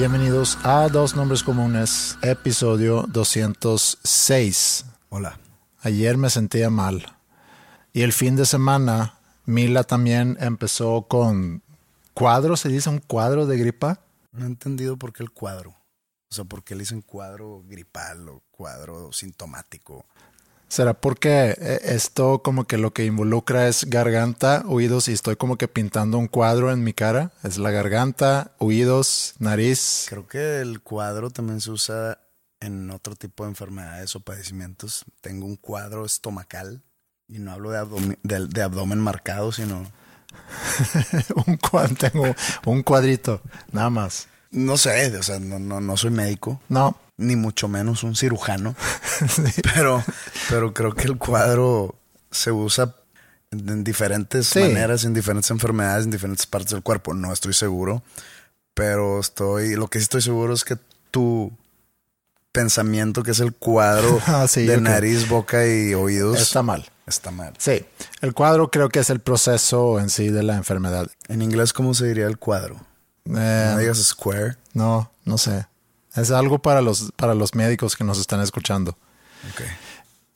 Bienvenidos a Dos Nombres Comunes, episodio 206. Hola. Ayer me sentía mal. Y el fin de semana, Mila también empezó con cuadro, ¿se dice un cuadro de gripa? No he entendido por qué el cuadro. O sea, por qué le dicen cuadro gripal o cuadro sintomático. ¿Será porque eh, esto como que lo que involucra es garganta, oídos y estoy como que pintando un cuadro en mi cara? Es la garganta, oídos, nariz. Creo que el cuadro también se usa en otro tipo de enfermedades o padecimientos. Tengo un cuadro estomacal y no hablo de, abdomen, de, de abdomen marcado, sino... un cuadro, tengo un cuadrito, nada más. No sé, o sea, no, no, no soy médico. No. Ni mucho menos un cirujano. sí. pero, pero creo que el cuadro se usa en diferentes Sí. maneras, en diferentes enfermedades, en diferentes partes del cuerpo. No estoy seguro. Pero estoy. Lo que sí estoy seguro es que tu pensamiento, que es el cuadro Ah, sí, de nariz, boca y oídos, Está mal. está mal. Sí, el cuadro creo que es el proceso en sí de la enfermedad. En inglés, ¿cómo se diría el cuadro? Eh, No digas square. no, no sé. Es algo para los, para los médicos que nos están escuchando. Ok.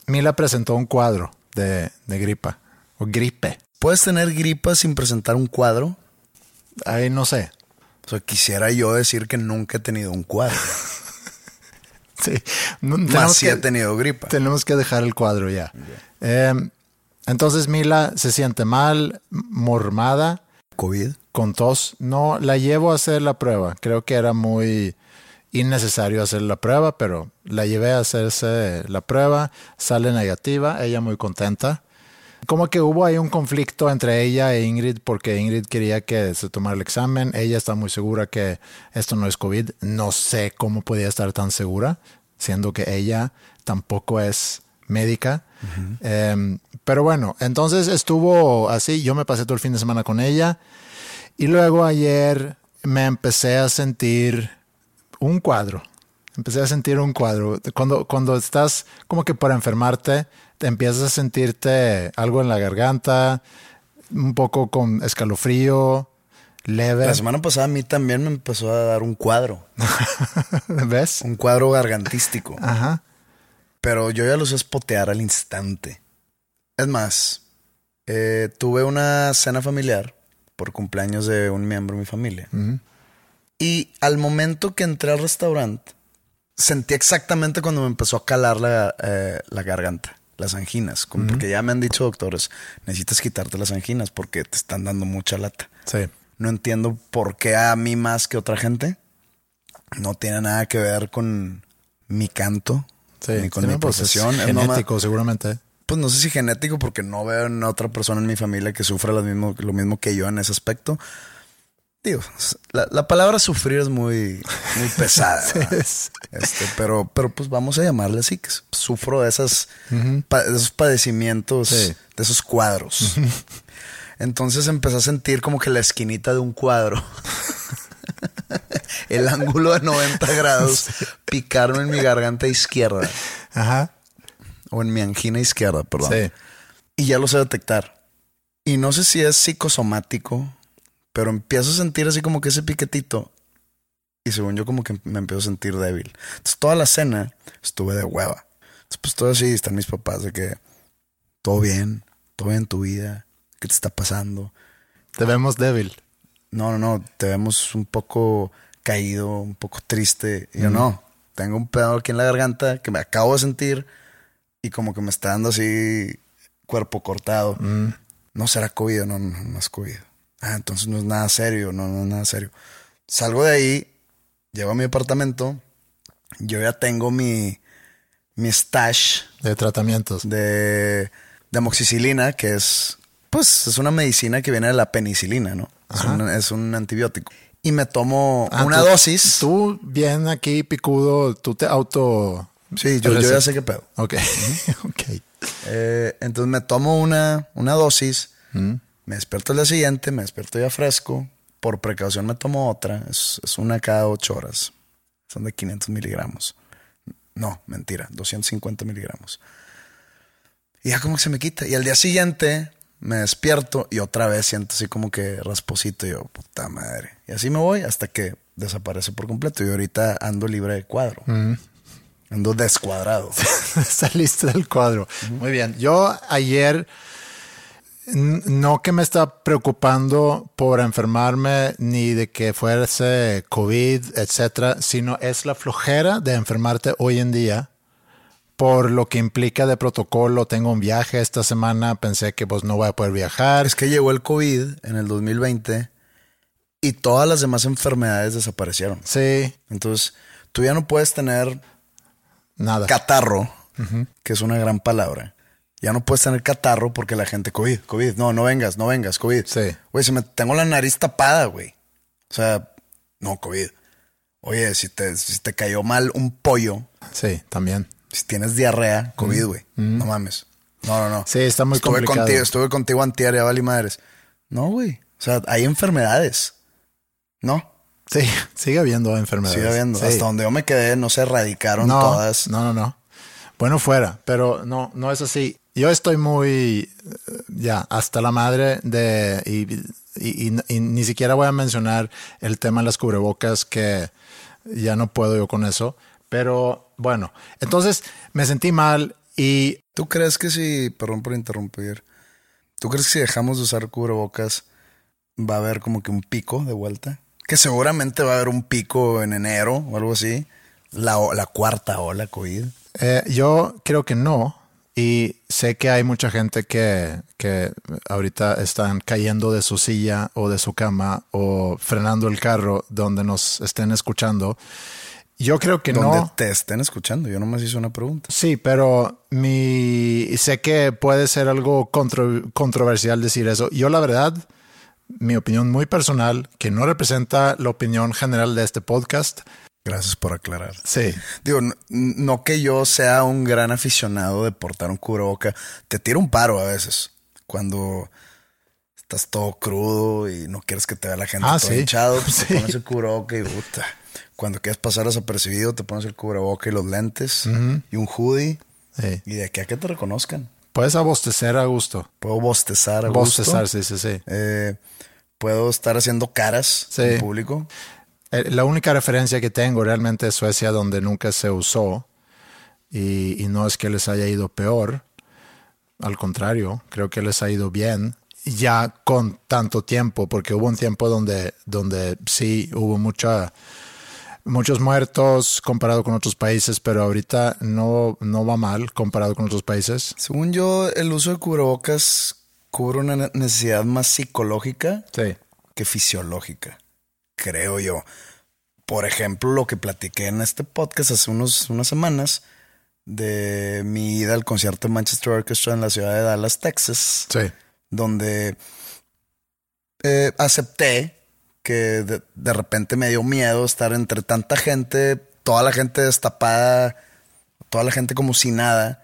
Mila presentó un cuadro de, de gripa o gripe. ¿Puedes tener gripa sin presentar un cuadro? Ahí no sé. O sea, quisiera yo decir que nunca he tenido un cuadro. Sí. No- Más si que, he tenido gripa. tenemos que dejar el cuadro ya. Eh, entonces Mila se siente mal, mormada, COVID. con tos. No la llevo a hacer la prueba. Creo que era muy innecesario hacer la prueba, pero la llevé a hacerse la prueba. Sale negativa, ella muy contenta. Como que hubo ahí un conflicto entre ella e Ingrid porque Ingrid quería que se tomara el examen. Ella está muy segura que esto no es COVID. No sé cómo podía estar tan segura, siendo que ella tampoco es médica. Eh, pero bueno, entonces estuvo así. Yo me pasé todo el fin de semana con ella. Y luego ayer me empecé a sentir un cuadro. Empecé a sentir un cuadro. Cuando, cuando estás como que para enfermarte, te empiezas a sentirte algo en la garganta, un poco con escalofrío, leve. La semana pasada a mí también me empezó a dar un cuadro. ¿Ves? Un cuadro gargantístico. Ajá. Pero yo ya lo sé spotear al instante. Es más, eh, tuve una cena familiar por cumpleaños de un miembro de mi familia. Y al momento que entré al restaurante, sentí exactamente cuando me empezó a calar la, eh, la garganta, las anginas. Como Porque ya me han dicho doctores, necesitas quitarte las anginas porque te están dando mucha lata. Sí. No entiendo por qué a mí más que otra gente. No tiene nada que ver con mi canto, Sí. ni con mi pues es profesión. Es genético, seguramente. pues no sé si genético, porque no veo en otra persona en mi familia que sufra lo mismo, lo mismo que yo en ese aspecto. Digo, la, la palabra sufrir es muy, muy pesada. Este, pero, pero pues vamos a llamarle así, que sufro de esas, pa- de esos padecimientos, Sí. de esos cuadros. Entonces empecé a sentir como que la esquinita de un cuadro. el ángulo de 90 grados picarme en mi garganta izquierda. Ajá. O en mi angina izquierda, perdón. Sí. Y ya lo sé detectar. Y no sé si es psicosomático, pero empiezo a sentir así como que ese piquetito. Y según yo como que me empiezo a sentir débil. Entonces toda la cena estuve de hueva. Entonces pues todo así, están mis papás de que todo bien, todo bien en tu vida, ¿qué te está pasando? Te vemos débil. No, no, no, te vemos un poco caído, un poco triste. Y yo no, tengo un pedo aquí en la garganta que me acabo de sentir y como que me está dando así cuerpo cortado. No será COVID, no, no, no es COVID. Ah, entonces no es nada serio, no, no es nada serio. Salgo de ahí, llego a mi apartamento, yo ya tengo mi, mi stash De tratamientos. de, de amoxicilina, que es, pues, es una medicina que viene de la penicilina, ¿no? Es un, es un antibiótico. Y me tomo Ah, una tú- dosis. Tú, bien aquí, picudo, tú te auto. sí, yo, yo ya sé qué pedo. Ok. ok. Eh, entonces me tomo una, una dosis, Mm. Me despierto el día siguiente, me despierto ya fresco. Por precaución me tomo otra, es, es una cada ocho horas. Son de 500 miligramos. No, mentira, 250 miligramos. Y ya como que se me quita. Y al día siguiente me despierto y otra vez siento así como que rasposito. Y yo, puta madre. Y así me voy hasta que desaparece por completo. Y ahorita ando libre de cuadro. Mm. Ando descuadrado. Saliste del cuadro. Muy bien. Yo ayer, no que me está preocupando por enfermarme ni de que fuese COVID, etcétera, sino es la flojera de enfermarte hoy en día por lo que implica de protocolo. Tengo un viaje esta semana, pensé que pues no voy a poder viajar. Es que llegó el COVID en el 2020 y todas las demás enfermedades desaparecieron. Sí, Entonces, tú ya no puedes tener nada. catarro, que es una gran palabra. Ya no puedes tener catarro porque la gente, COVID, COVID, no, no vengas, no vengas, COVID. Sí. Güey, si me tengo la nariz tapada, güey. O sea, no, COVID. Oye, si te, si te cayó mal un pollo, Sí, también. si tienes diarrea, COVID, güey. No mames. No, no, no. Sí, está muy estuve complicado. Contigo, estuve contigo antier, ya vale madres. No, güey. O sea, hay enfermedades. No, Sí, sigue habiendo enfermedades. sigue habiendo. Sí. Hasta donde yo me quedé, no se erradicaron no, todas. No, no, no. Bueno, fuera, pero no, no es así. Yo estoy muy, ya, hasta la madre de, y, ni siquiera voy a mencionar el tema de las cubrebocas, que ya no puedo yo con eso. Pero bueno, entonces me sentí mal y ¿Tú crees que si, perdón por interrumpir, ¿tú crees que si dejamos de usar cubrebocas va a haber como que un pico de vuelta? Que seguramente va a haber un pico en enero o algo así. La, la cuarta ola COVID. Eh, yo creo que no. Y sé que hay mucha gente que, que ahorita están cayendo de su silla o de su cama o frenando el carro donde nos estén escuchando. Yo creo que Donde no. te estén escuchando. Yo nomás hice una pregunta. Sí, pero mi sé que puede ser algo contro- controversial decir eso. Yo la verdad, mi opinión muy personal, que no representa la opinión general de este podcast. Gracias por aclarar. Sí, Digo, no, no que yo sea un gran aficionado de portar un cubreboca. Te tira un paro a veces. Cuando estás todo crudo y no quieres que te vea la gente Ah, todo sí. hinchado, pues Sí. te pones el cubreboca y puta. Cuando quieres pasar desapercibido, te pones el cubreboca y los lentes y un hoodie. sí. Y de aquí a que te reconozcan. Puedes abostecer a gusto. Puedo bostezar a gusto. Bostezar, sí, sí, sí. Eh, puedo estar haciendo caras en público. Eh, La única referencia que tengo realmente es Suecia, donde nunca se usó. Y, y no es que les haya ido peor. Al contrario, creo que les ha ido bien. Ya con tanto tiempo, porque hubo un tiempo donde, donde sí hubo mucha, muchos muertos comparado con otros países, pero ahorita no, no va mal comparado con otros países. Según yo, el uso de cubrebocas cubre una ne- necesidad más psicológica Sí. que fisiológica, creo yo. Por ejemplo, lo que platiqué en este podcast hace unos, unas semanas de mi ida al concierto de Manchester Orchestra en la ciudad de Dallas, Texas, Sí. donde eh, acepté que de, de repente me dio miedo estar entre tanta gente, toda la gente destapada, toda la gente como si nada.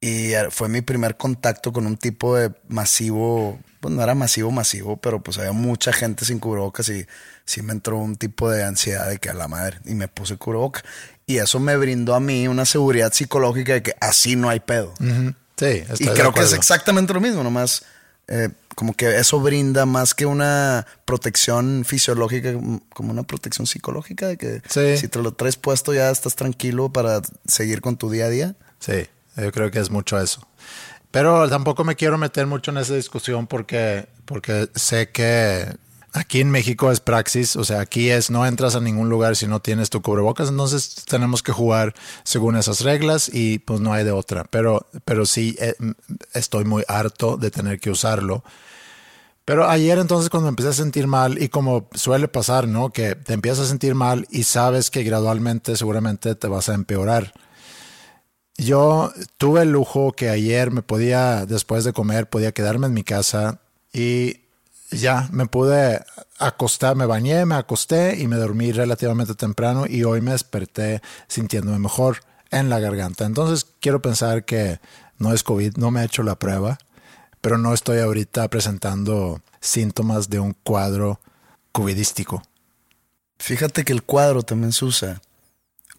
Y fue mi primer contacto con un tipo de masivo, pues no era masivo, masivo, pero pues había mucha gente sin cubrebocas y sí me entró un tipo de ansiedad de que a la madre y me puse cubrebocas. Y eso me brindó a mí una seguridad psicológica de que así no hay pedo. Sí, Y estoy de creo que es exactamente lo mismo, nomás eh, como que eso brinda más que una protección fisiológica, como una protección psicológica de que Sí. si te lo traes puesto ya estás tranquilo para seguir con tu día a día. Sí, yo creo que es mucho eso. Pero tampoco me quiero meter mucho en esa discusión porque, porque sé que aquí en México es praxis, o sea, aquí es no entras a ningún lugar si no tienes tu cubrebocas, entonces tenemos que jugar según esas reglas y pues no hay de otra. Pero, pero sí eh, estoy muy harto de tener que usarlo. Pero ayer entonces cuando me empecé a sentir mal y como suele pasar, ¿no? Que te empiezas a sentir mal y sabes que gradualmente seguramente te vas a empeorar. Yo tuve el lujo que ayer me podía, después de comer, podía quedarme en mi casa y ya me pude acostar, me bañé, me acosté y me dormí relativamente temprano y hoy me desperté sintiéndome mejor en la garganta. Entonces quiero pensar que no es COVID, no me he hecho la prueba, pero no estoy ahorita presentando síntomas de un cuadro covidístico. Fíjate que el cuadro también se usa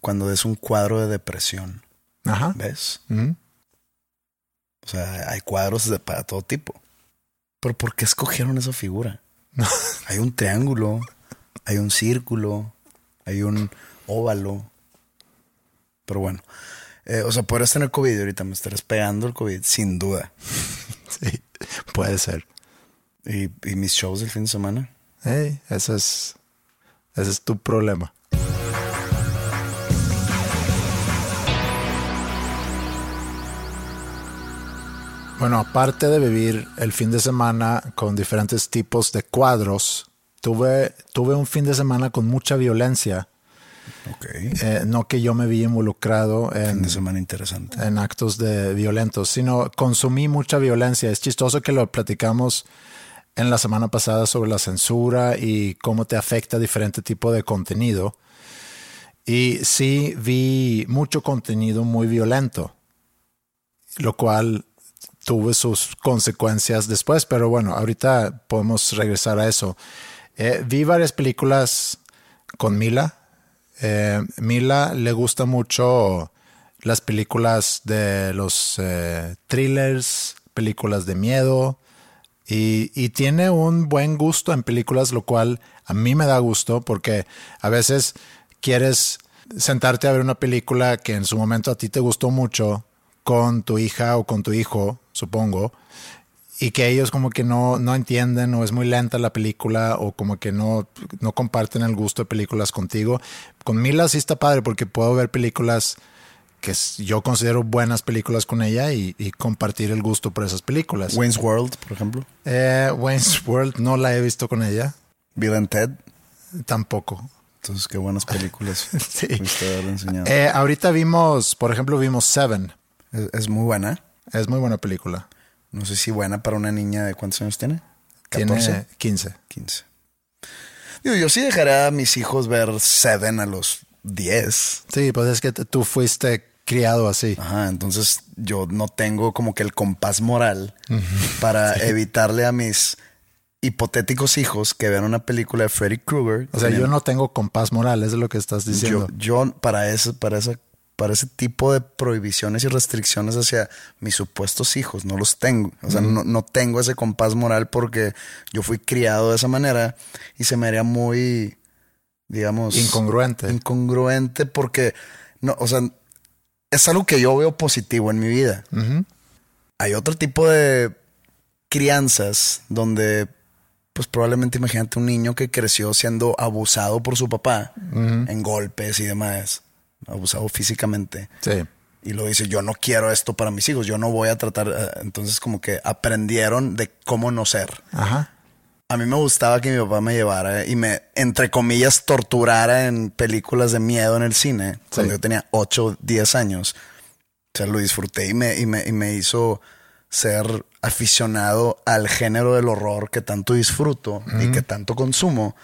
cuando es un cuadro de depresión, Ajá. ¿ves? O sea, hay cuadros de, para todo tipo. Pero ¿por qué escogieron esa figura? hay un triángulo, hay un círculo, hay un óvalo. Pero bueno, eh, o sea, podrías tener COVID ahorita me estarás pegando el COVID, sin duda. Sí, puede ser. Y, y mis shows del fin de semana. Hey, ese es, ese es tu problema. Bueno, aparte de vivir el fin de semana con diferentes tipos de cuadros, tuve, tuve un fin de semana con mucha violencia. Ok. Eh, no que yo me vi involucrado fin en, de semana interesante. en actos de violentos, sino consumí mucha violencia. Es chistoso que lo platicamos en la semana pasada sobre la censura y cómo te afecta diferente tipo de contenido. Y sí vi mucho contenido muy violento, lo cual tuvo sus consecuencias después, pero bueno, ahorita podemos regresar a eso. Eh, vi varias películas con Mila. Eh, Mila le gusta mucho las películas de los eh, thrillers, películas de miedo y, y tiene un buen gusto en películas, lo cual a mí me da gusto porque a veces quieres sentarte a ver una película que en su momento a ti te gustó mucho con tu hija o con tu hijo, supongo, y que ellos como que no, no entienden o es muy lenta la película o como que no, no comparten el gusto de películas contigo. Con Mila sí está padre porque puedo ver películas que yo considero buenas películas con ella y, y compartir el gusto por esas películas. Wayne's World, por ejemplo. Eh, Wayne's World no la he visto con ella, Bill and Ted. tampoco. Entonces, qué buenas películas. Sí. Enseñado. Eh, ahorita vimos, por ejemplo, vimos Seven. es, es muy buena. Es muy buena película. No sé si buena para una niña de cuántos años tiene. Tiene 15. 15. Digo, yo sí dejaré a mis hijos ver Seven a los 10. Sí, pues es que tú fuiste criado así. Ajá, entonces yo no tengo como que el compás moral para evitarle a mis hipotéticos hijos que vean una película de Freddy Krueger. O sea, yo no tengo compás moral, es lo que estás diciendo. Yo, yo para ese, para esa, para ese tipo de prohibiciones y restricciones hacia mis supuestos hijos, no los tengo. O sea, no, no tengo ese compás moral porque yo fui criado de esa manera y se me haría muy, digamos, Incongruente. incongruente porque no, o sea, es algo que yo veo positivo en mi vida. Hay otro tipo de crianzas donde, pues probablemente imagínate un niño que creció siendo abusado por su papá en golpes y demás, abusado físicamente. Sí. Y lo dice, yo no quiero esto para mis hijos, yo no voy a tratar, eh, entonces como que aprendieron de cómo no ser. Ajá. A mí me gustaba que mi papá me llevara y me, entre comillas, torturara en películas de miedo en el cine cuando yo tenía 8, 10 años. O sea, lo disfruté y me, y me, y me hizo ser aficionado al género del horror que tanto disfruto y que tanto consumo.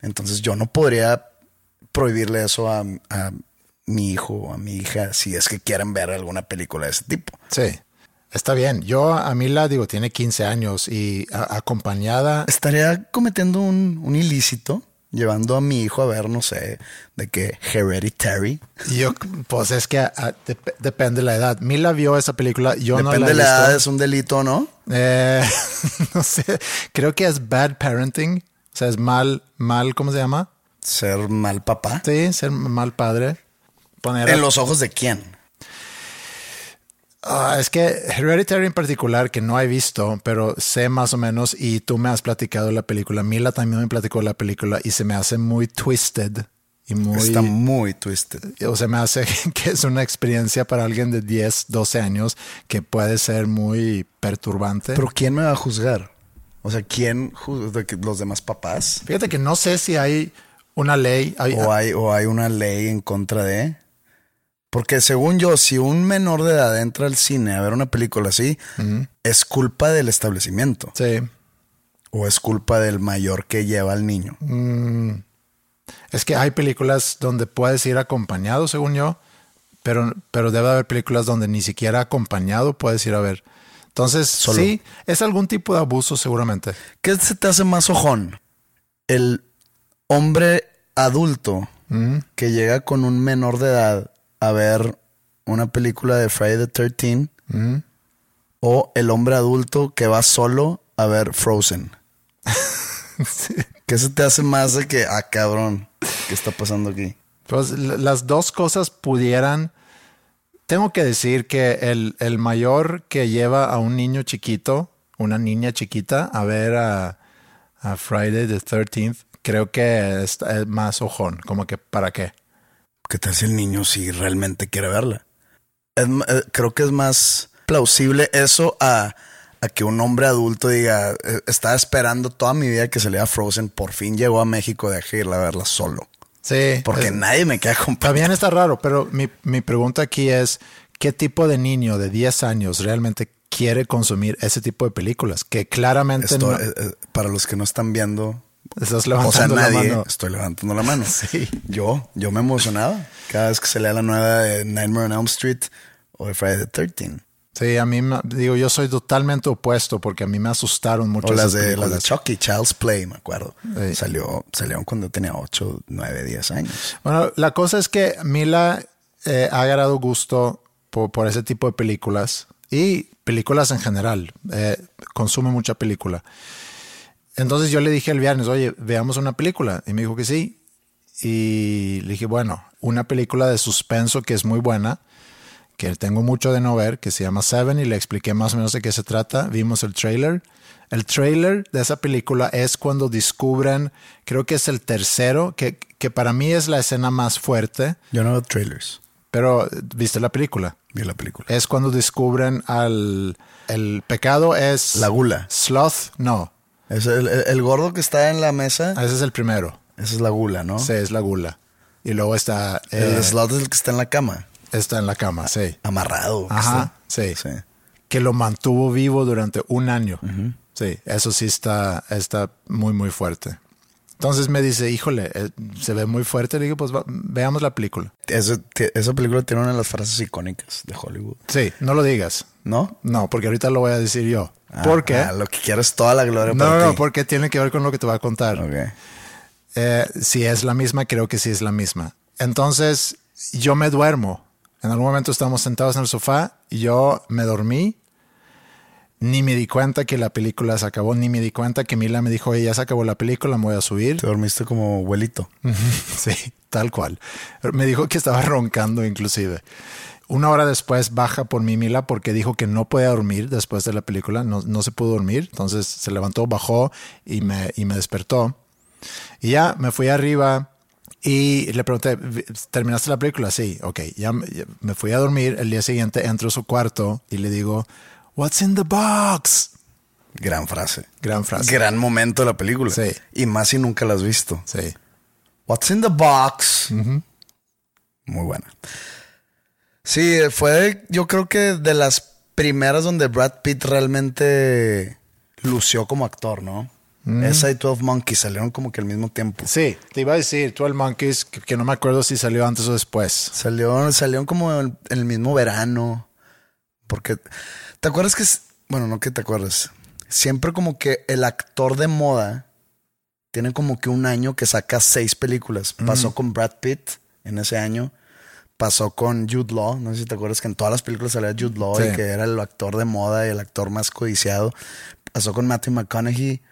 Entonces yo no podría prohibirle eso a, a mi hijo o a mi hija si es que quieren ver alguna película de ese tipo. Sí. Está bien. Yo, a Mila, digo, tiene 15 años y a- acompañada. Estaría cometiendo un, un ilícito llevando a mi hijo a ver, no sé, de que Hereditary. Yo, pues es que a- dep- depende de la edad. Mila vio esa película, yo no Depende la de he la edad, es un delito, ¿no? Eh, no sé, creo que es bad parenting. O sea, es mal, mal, ¿cómo se llama? Ser mal papá. Sí, ser mal padre. Poner a- ¿En los ojos de quién? Ah, es que Hereditary en particular, que no he visto, pero sé más o menos, y tú me has platicado de la película. Mila también me platicó de la película y se me hace muy twisted y muy. Está muy twisted. o sea, me hace que es una experiencia para alguien de 10, 12 años que puede ser muy perturbante. Pero ¿quién me va a juzgar? O sea, ¿quién juzga? ¿Los demás papás? Fíjate que no sé si hay una ley. hay- ¿O hay, ¿O hay una ley en contra de...? Porque según yo, si un menor de edad entra al cine a ver una película así, es culpa del establecimiento. sí. O es culpa del mayor que lleva al niño. Es que hay películas donde puedes ir acompañado, según yo, pero, pero debe haber películas donde ni siquiera acompañado puedes ir a ver. Entonces, Solo. sí, es algún tipo de abuso seguramente. ¿Qué se te hace más ojón? El hombre adulto que llega con un menor de edad a ver una película de Friday the 13 o el hombre adulto que va solo a ver Frozen. ¿Qué se te hace más de que, ah, cabrón, qué está pasando aquí? Pues las dos cosas pudieran... Tengo que decir que el, el mayor que lleva a un niño chiquito, una niña chiquita, a ver a, a Friday the 13th, creo que es más ojón. Como que, ¿para qué? ¿Qué tal si el niño si realmente quiere verla? Es eh, creo que es más plausible eso a, a que un hombre adulto diga, eh, estaba esperando toda mi vida que saliera Frozen, por fin llegó a México, dejé irla a verla solo. Sí. Porque es- nadie me queda acompañado. También está raro, pero mi, mi pregunta aquí es, ¿qué tipo de niño de 10 años realmente quiere consumir ese tipo de películas? Que claramente Esto, no... eh, para los que no están viendo, estás o sea, levantando la nadie, mano. estoy levantando la mano. Sí. Yo, yo me emocionaba cada vez que salía la nueva de Nightmare on Elm Street o de Friday the 13 Sí, a mí, digo, yo soy totalmente opuesto porque a mí me asustaron mucho O las de, las de. Chucky, Child's Play, me acuerdo. Sí. Salió, salieron cuando tenía 8, 9, 10 años. Bueno, la cosa es que Mila eh, ha agarrado gusto por, por ese tipo de películas y películas en general. Eh, consume mucha película. Entonces yo le dije el viernes, oye, veamos una película. Y me dijo que sí. Y le dije, bueno, una película de suspenso que es muy buena, que tengo mucho de no ver, que se llama Seven, y le expliqué más o menos de qué se trata. Vimos el trailer. El trailer de esa película es cuando descubren, creo que es el tercero, que, que para mí es la escena más fuerte, Yo no veo trailers. pero viste la película. Vi la película. Es cuando descubren al... El pecado es... La gula. Sloth, no. Es el, el- gordo que está en la mesa, Ese es el primero. esa es la gula, ¿no? Sí, es la gula. Y luego está... El eh, slot es el que está en la cama, está en la cama, sí. amarrado. Ajá, Está- sí. Que lo mantuvo vivo durante un año. Sí, eso sí está, está muy, muy fuerte. Entonces me dice, híjole, eh, se ve muy fuerte. Le digo, pues va- veamos la película. Eso- esa película tiene una de las frases icónicas de Hollywood, Sí, no lo digas. ¿no? No, porque ahorita lo voy a decir yo. Ah, ¿Por qué? ah, lo que quiero es toda la gloria no, para no, ti. porque tiene que ver con lo que te voy a contar. Eh, si es la misma, creo que sí es la misma. Entonces, yo me duermo. En algún momento estamos sentados en el sofá yo me dormí. Ni me di cuenta que la película se acabó, ni me di cuenta que Mila me dijo, oye, ya se acabó la película, me voy a subir. Te dormiste como abuelito. Sí, tal cual. Me dijo que estaba roncando inclusive. Una hora después baja por mí Mila porque dijo que no podía dormir después de la película, no, no se pudo dormir. Entonces se levantó, bajó y me, y me despertó. Y ya me fui arriba y le pregunté, ¿terminaste la película? Sí, ok. Ya me, ya me fui a dormir. El día siguiente entro a su cuarto y le digo, What's in the box? Gran frase. Gran frase. Gran momento de la película. Sí. Y más si nunca la has visto. Sí. What's in the box? Muy buena. Sí, fue yo creo que de las primeras donde Brad Pitt realmente lució como actor, ¿no? Esa y 12 Monkeys salieron como que al mismo tiempo. Sí, te iba a decir 12 Monkeys, que, que no me acuerdo si salió antes o después. Salió, salieron como en el mismo verano. Porque, ¿te acuerdas que, es- bueno, no que te acuerdas, siempre como que el actor de moda tiene como que un año que saca seis películas. Pasó con Brad Pitt en ese año. Pasó con Jude Law. No sé si te acuerdas que en todas las películas salía Jude Law Sí. y que era el actor de moda y el actor más codiciado. Pasó con Matthew McConaughey.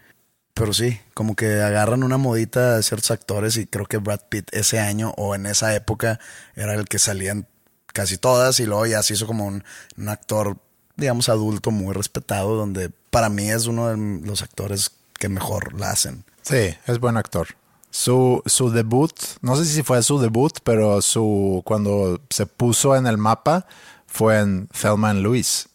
Pero sí, como que agarran una modita de ciertos actores y creo que Brad Pitt ese año o en esa época era el que salían casi todas y luego ya se hizo como un, un actor, digamos, adulto muy respetado, donde para mí es uno de los actores que mejor la hacen. Sí, es buen actor. Su, su debut, no sé si fue su debut, pero su cuando se puso en el mapa fue en Thelma and Louise.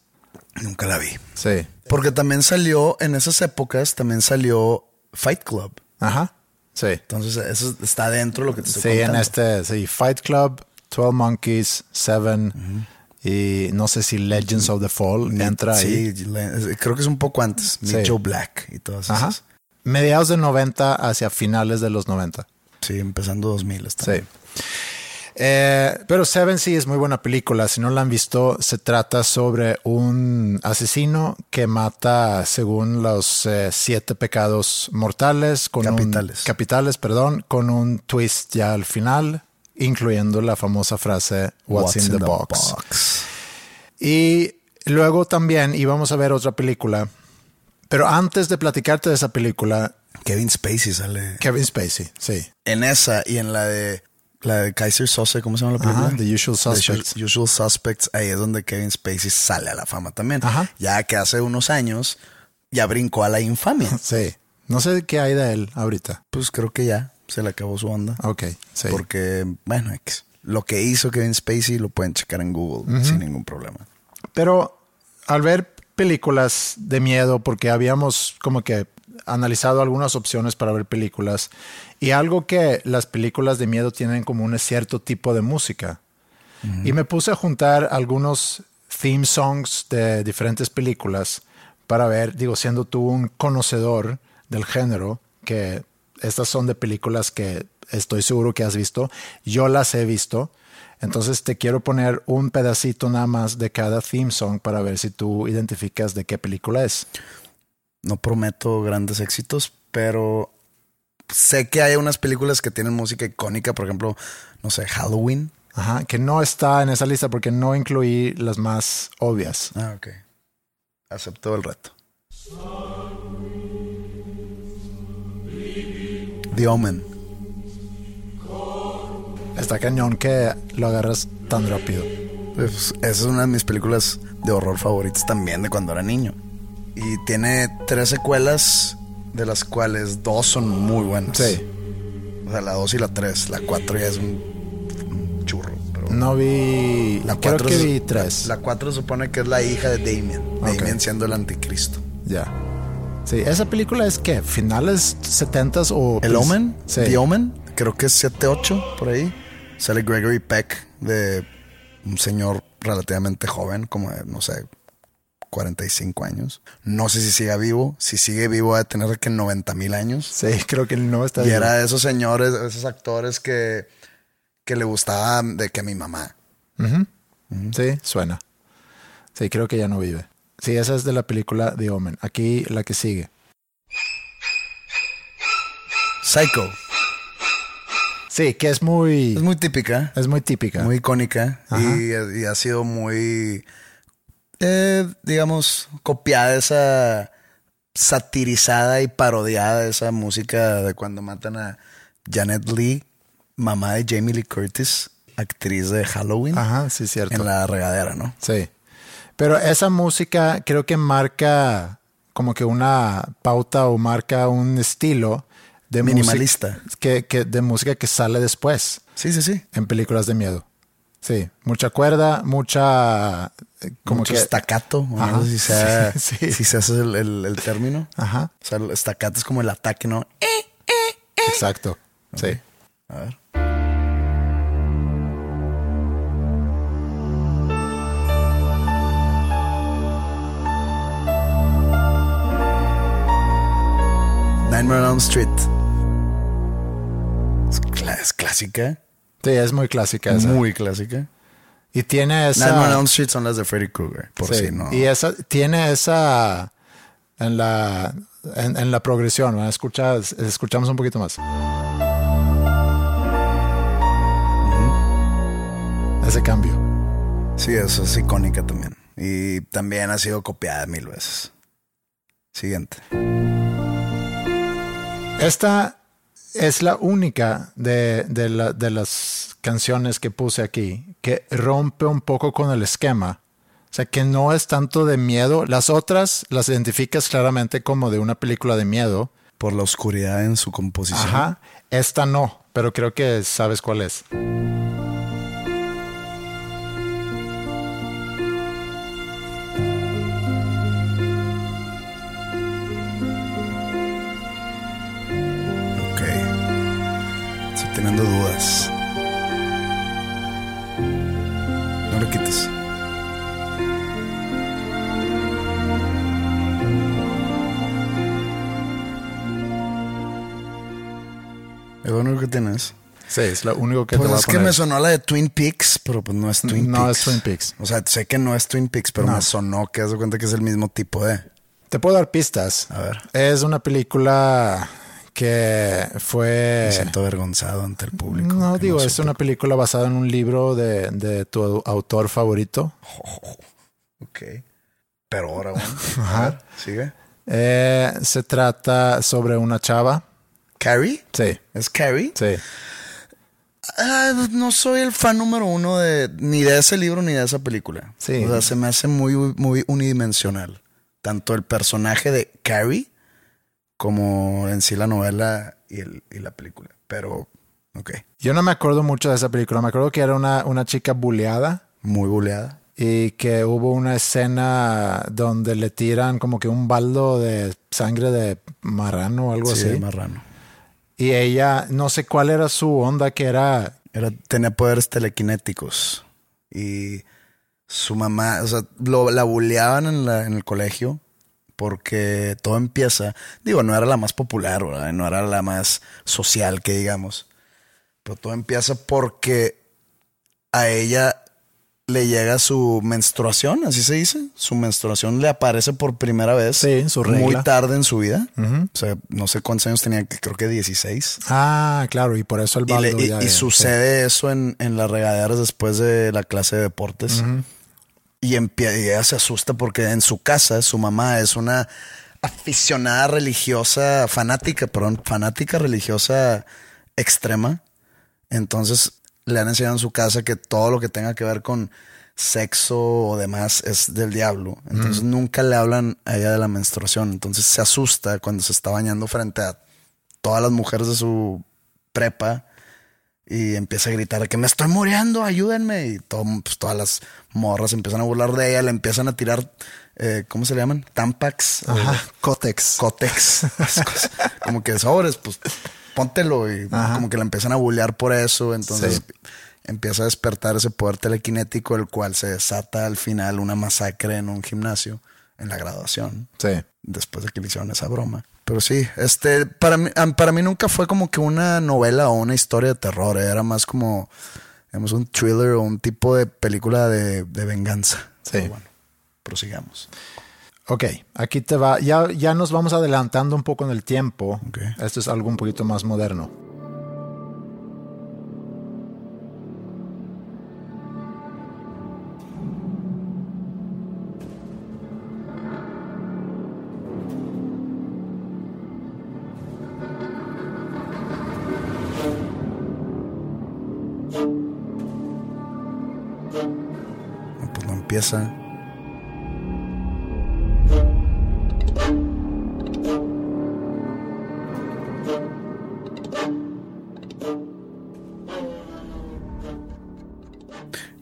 Nunca la vi. Sí. Porque también salió, en esas épocas, también salió Fight Club. Ajá. Sí. Entonces, eso está dentro de lo que te estoy Sí, en este, sí, Fight Club, 12 Monkeys, Seven y no sé si Legends of the Fall entra ahí. Sí, creo que es un poco antes. Meet Sí. Joe Black y todas Ajá. Mediados de 90 hacia finales de los 90. Sí, empezando 2000. Está Sí. Eh, pero Seven sí es muy buena película. Si no la han visto, se trata sobre un asesino que mata según los eh, siete pecados mortales. Con un- Capitales. capitales, perdón, con un twist ya al final, incluyendo la famosa frase What's, in, the, box? box? Y luego también íbamos a ver otra película. Pero antes de platicarte de esa película, Kevin Spacey sale Kevin Spacey, sí. en esa y en la de la de Kaiser Sose, ¿cómo se llama la película? Ajá, The Usual Suspects. The Usual Suspects, ahí es donde Kevin Spacey sale a la fama también. Ajá. Ya que hace unos años ya brincó a la infamia. Sí. No sé qué hay de él ahorita. Pues creo que ya se le acabó su onda. Ok, sí. Porque, bueno, lo que hizo Kevin Spacey lo pueden checar en Google sin ningún problema. Pero al ver películas de miedo, porque habíamos como que analizado algunas opciones para ver películas, y algo que las películas de miedo tienen como un cierto tipo de música. Y me puse a juntar algunos theme songs de diferentes películas para ver, digo, siendo tú un conocedor del género, que estas son de películas que estoy seguro que has visto, yo las he visto, entonces te quiero poner un pedacito nada más de cada theme song para ver si tú identificas de qué película es. No prometo grandes éxitos, pero sé que hay unas películas que tienen música icónica, por ejemplo, no sé, Halloween. Ajá, que no está en esa lista porque no incluí las más obvias. Ah, ok. Acepto el reto. The Omen. Está cañón que lo agarras tan rápido. Pues, esa es una de mis películas de horror favoritas también de cuando era niño. Y tiene tres secuelas, de las cuales dos son muy buenas. Sí. O sea, la dos y la tres. La cuatro ya es un, churro. Pero No vi. la creo cuatro que es- vi tres. La cuatro supone que es la hija de Damien. Ok. Damien siendo el anticristo. Ya. Sí, esa película es que finales 70s o. El Omen, Sí. The Omen, creo que es 7-8 por ahí. Sale Gregory Peck de un señor relativamente joven, como de, no sé, 45 años. No sé si siga vivo. Si sigue vivo, va a tener que 90 mil años. Sí, creo que no está Y bien. era de esos señores, de esos actores que, que le gustaba de que mi mamá. Sí, suena. Sí, creo que ya no vive. Sí, esa es de la película The Omen. Aquí la que sigue. Psycho. Sí, que es muy. Es muy típica. es muy típica. muy icónica y ha sido muy, eh, digamos, copiada esa satirizada y parodiada esa música de cuando matan a Janet Lee, mamá de Jamie Lee Curtis, actriz de Halloween, Ajá, sí, cierto. en la regadera, ¿no? Sí. Pero esa música creo que marca como que una pauta o marca un estilo de Minimalista. que, que- de música que sale después Sí, sí, sí. en películas de miedo. Sí, mucha cuerda, mucha eh, como Mucho que staccato, o Ajá, no sé si, sea, sí, sí. si se hace el, el- el término. Ajá, O sea, el staccato es como el ataque, ¿no? exacto. Sí. A ver. Nightmare on Elm Street. Es, clásica. Sí, es muy clásica esa. Muy clásica. Y tiene esa... Nightmare on Elm Street son las de Freddy Krueger, por Sí, si no. Y esa tiene esa en la en, en la progresión. Escucha, escuchamos un poquito más. Ese cambio. Sí, eso es icónica también. Y también ha sido copiada mil veces. Siguiente. Esta es la única de, de, la- de las canciones que puse aquí que rompe un poco con el esquema. O sea, que no es tanto de miedo. Las otras las identificas claramente como de una película de miedo. Por la oscuridad en su composición. Ajá. Esta no, pero creo que sabes cuál es. Dudas. No lo quites. Es lo único que tienes. Sí, es lo único que Pues te voy a es que me sonó la de Twin Peaks, pero pues no es Twin No Peaks. es Twin Peaks. O sea, sé que no es Twin Peaks, pero No. me sonó que haz de cuenta que es el mismo tipo de. Te puedo dar pistas. A ver. Es una película que fue... Me siento avergonzado ante el público. No, digo, es una película basada en un libro de, de tu au- autor favorito. Ok. Pero ahora, bueno. A Ajá. ver, sigue. Eh, se trata sobre una chava. ¿Carrie? Sí, ¿Es Carrie? sí. Ah, no soy el fan número uno de ni de ese libro ni de esa película. Sí. O sea, se me hace muy, muy unidimensional. Tanto el personaje de Carrie como en sí la novela y, el- y la película. Pero, ok. Yo no me acuerdo mucho de esa película. Me acuerdo que era una, una chica buleada Muy buleada. y que hubo una escena donde le tiran como que un baldo de sangre de marrano o algo Sí, así. de marrano. Y ella, no sé cuál era su onda, que era Era, tenía poderes telequinéticos. Y su mamá, o sea, lo- la bulleaban en, la- en el colegio porque todo empieza. Digo, no era la más popular, ¿verdad? no era la más social que digamos. Pero todo empieza porque a ella le llega su menstruación, así se dice. Su menstruación le aparece por primera vez. Sí, su Muy tarde en su vida. O sea, no sé cuántos años tenía, creo que 16. Ah, claro, y por eso el Y, le- baldo y- ya- y sí. sucede eso en, en las regaderas después de la clase de deportes. Y ella se asusta porque en su casa su mamá es una aficionada religiosa, fanática, perdón, fanática religiosa extrema. Entonces le han enseñado en su casa que todo lo que tenga que ver con sexo o demás es del diablo. Entonces nunca le hablan a ella de la menstruación. Entonces se asusta cuando se está bañando frente a todas las mujeres de su prepa y empieza a gritar que me estoy muriendo, ayúdenme. Y todo, pues, todas las morras empiezan a burlar de ella, le empiezan a tirar, eh, ¿cómo se le llaman? Tampax. o Ajá. Cotex. esas cosas. como que sobres, pues póntelo. Y Ajá. como que la empiezan a bullear por eso. Entonces Sí. empieza a despertar ese poder telequinético, el cual se desata al final una masacre en un gimnasio, en la graduación Sí. después de que le hicieron esa broma. Pero sí, este, para mí, para mí nunca fue como que una novela o una historia de terror, eh, era más como, digamos, un thriller o un tipo de película de, de venganza. Sí. Pero bueno, prosigamos. Ok, aquí te va. Ya, ya nos vamos adelantando un poco en el tiempo. Esto es algo un poquito más moderno.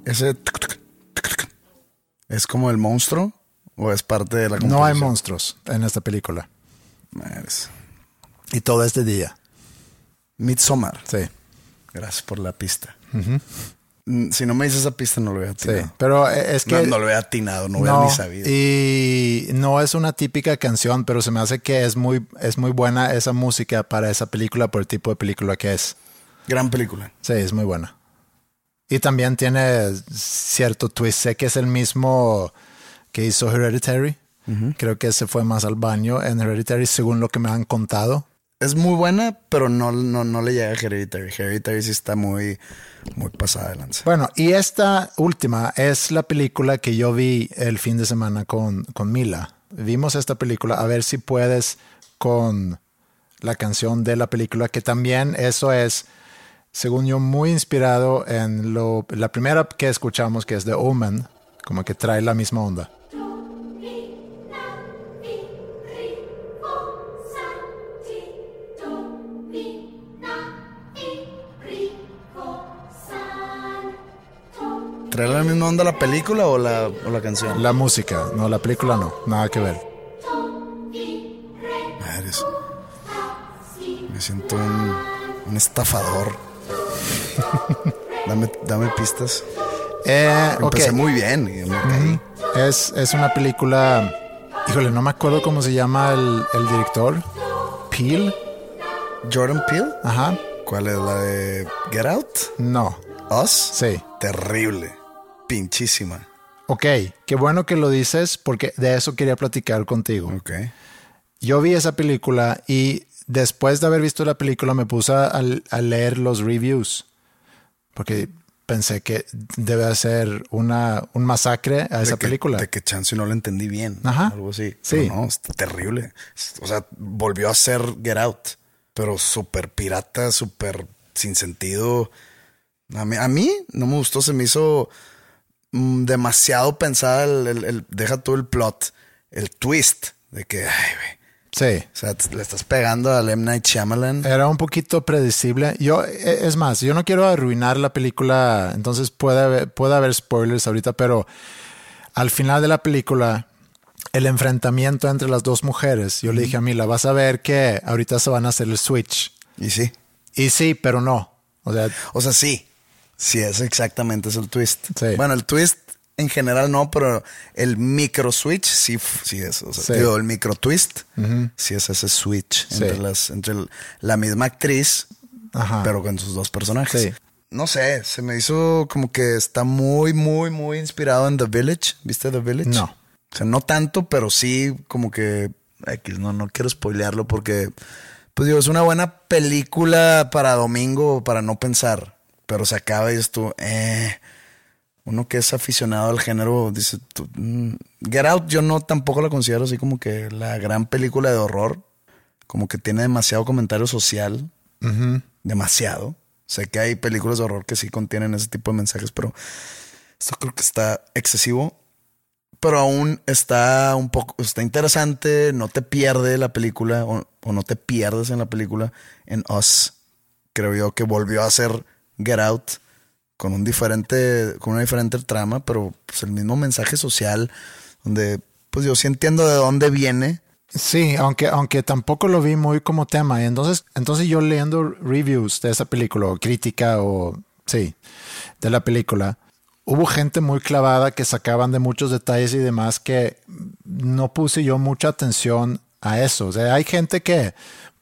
Ese tuc, tuc, tuc, tuc, es como el monstruo o es parte de la No hay monstruos en esta película. Y todo es de día. Midsommar. Sí. Gracias por la pista. Si no me dices esa pista, no lo hubiera Sí, atinado. pero eh, es No, que... no lo hubiera atinado, no hubiera ni sabido. Y no es una típica canción, pero se me hace que es muy, es muy buena esa música para esa película por el tipo de película que es. Gran película. Sí, es muy buena. Y también tiene cierto twist. Sé que es el mismo que hizo Hereditary. Creo que se fue más al baño en Hereditary, según lo que me han contado. Es muy buena, pero no, no, no le llega a Hereditary. Hereditary sí está muy, muy pasada de lanza. Bueno, y esta última es la película que yo vi el fin de semana con, con Mila. Vimos esta película, a ver si puedes con la canción de la película, que también eso es, según yo, muy inspirado en lo, la primera que escuchamos, que es The Omen, como que trae la misma onda. ¿Trae la misma onda la película o la, o la canción? La música, no, la película no, nada que ver. Madres. Me siento un, un estafador. dame, dame pistas. Eh. Empecé muy bien y me caí. Es, es una película, híjole, no me acuerdo cómo se llama el, el director. Peel, Jordan Peele. ajá, ¿Cuál es la de Get Out? no, Us. sí. Terrible. Pinchísima. Ok, qué bueno que lo dices porque de eso quería platicar contigo. Ok. Yo vi esa película y después de haber visto la película me puse a, a leer los reviews porque pensé que debe ser una, un masacre a esa de que, película. De que chance no la entendí bien. Ajá. Algo así. Sí. Pero no, está terrible. O sea, volvió a ser Get Out. Pero súper pirata, súper sin sentido. A mí, a mí no me gustó. Se me hizo demasiado pensada el, el- el- Deja todo el plot. El twist. De que, ay, güey. Sí. O sea, le estás pegando al M. Night Shyamalan. Era un poquito predecible. Yo, e- es más, yo no quiero arruinar la película, entonces puede haber, puede haber spoilers ahorita, pero al final de la película, el enfrentamiento entre las dos mujeres, yo le dije a Mila, vas a ver que ahorita se van a hacer el switch. Y sí. Y sí, pero no. O sea, O sea, sí. Sí, es exactamente es el twist. Sí. Bueno, el twist en general no, pero el micro switch sí, sí es. O sea, Sí. digo, el micro twist sí es ese switch Sí. entre, las, entre la misma actriz, Ajá. pero con sus dos personajes. No sé, se me hizo como que está muy, muy, muy inspirado en The Village. ¿Viste The Village? No. O sea, no tanto, pero sí como que... No, no quiero spoilearlo porque... Pues digo, es una buena película para domingo, para no pensar. Pero se acaba y tú, eh... Uno que es aficionado al género dice, tú, mm, Get Out yo no tampoco la considero así como que la gran película de horror. Como que tiene demasiado comentario social. Demasiado. Sé que hay películas de horror que sí contienen ese tipo de mensajes, pero esto creo que está excesivo. Pero aún está un poco, está interesante, no te pierde la película o, o no te pierdes en la película. En Us, creo yo que volvió a ser Get Out con un diferente, con una diferente trama, pero pues el mismo mensaje social, donde pues yo sí entiendo de dónde viene. Sí, aunque, aunque tampoco lo vi muy como tema. Entonces, entonces yo leyendo reviews de esa película, o crítica, o sí, de la película, hubo gente muy clavada que sacaban de muchos detalles y demás que no puse yo mucha atención a eso. O sea, hay gente que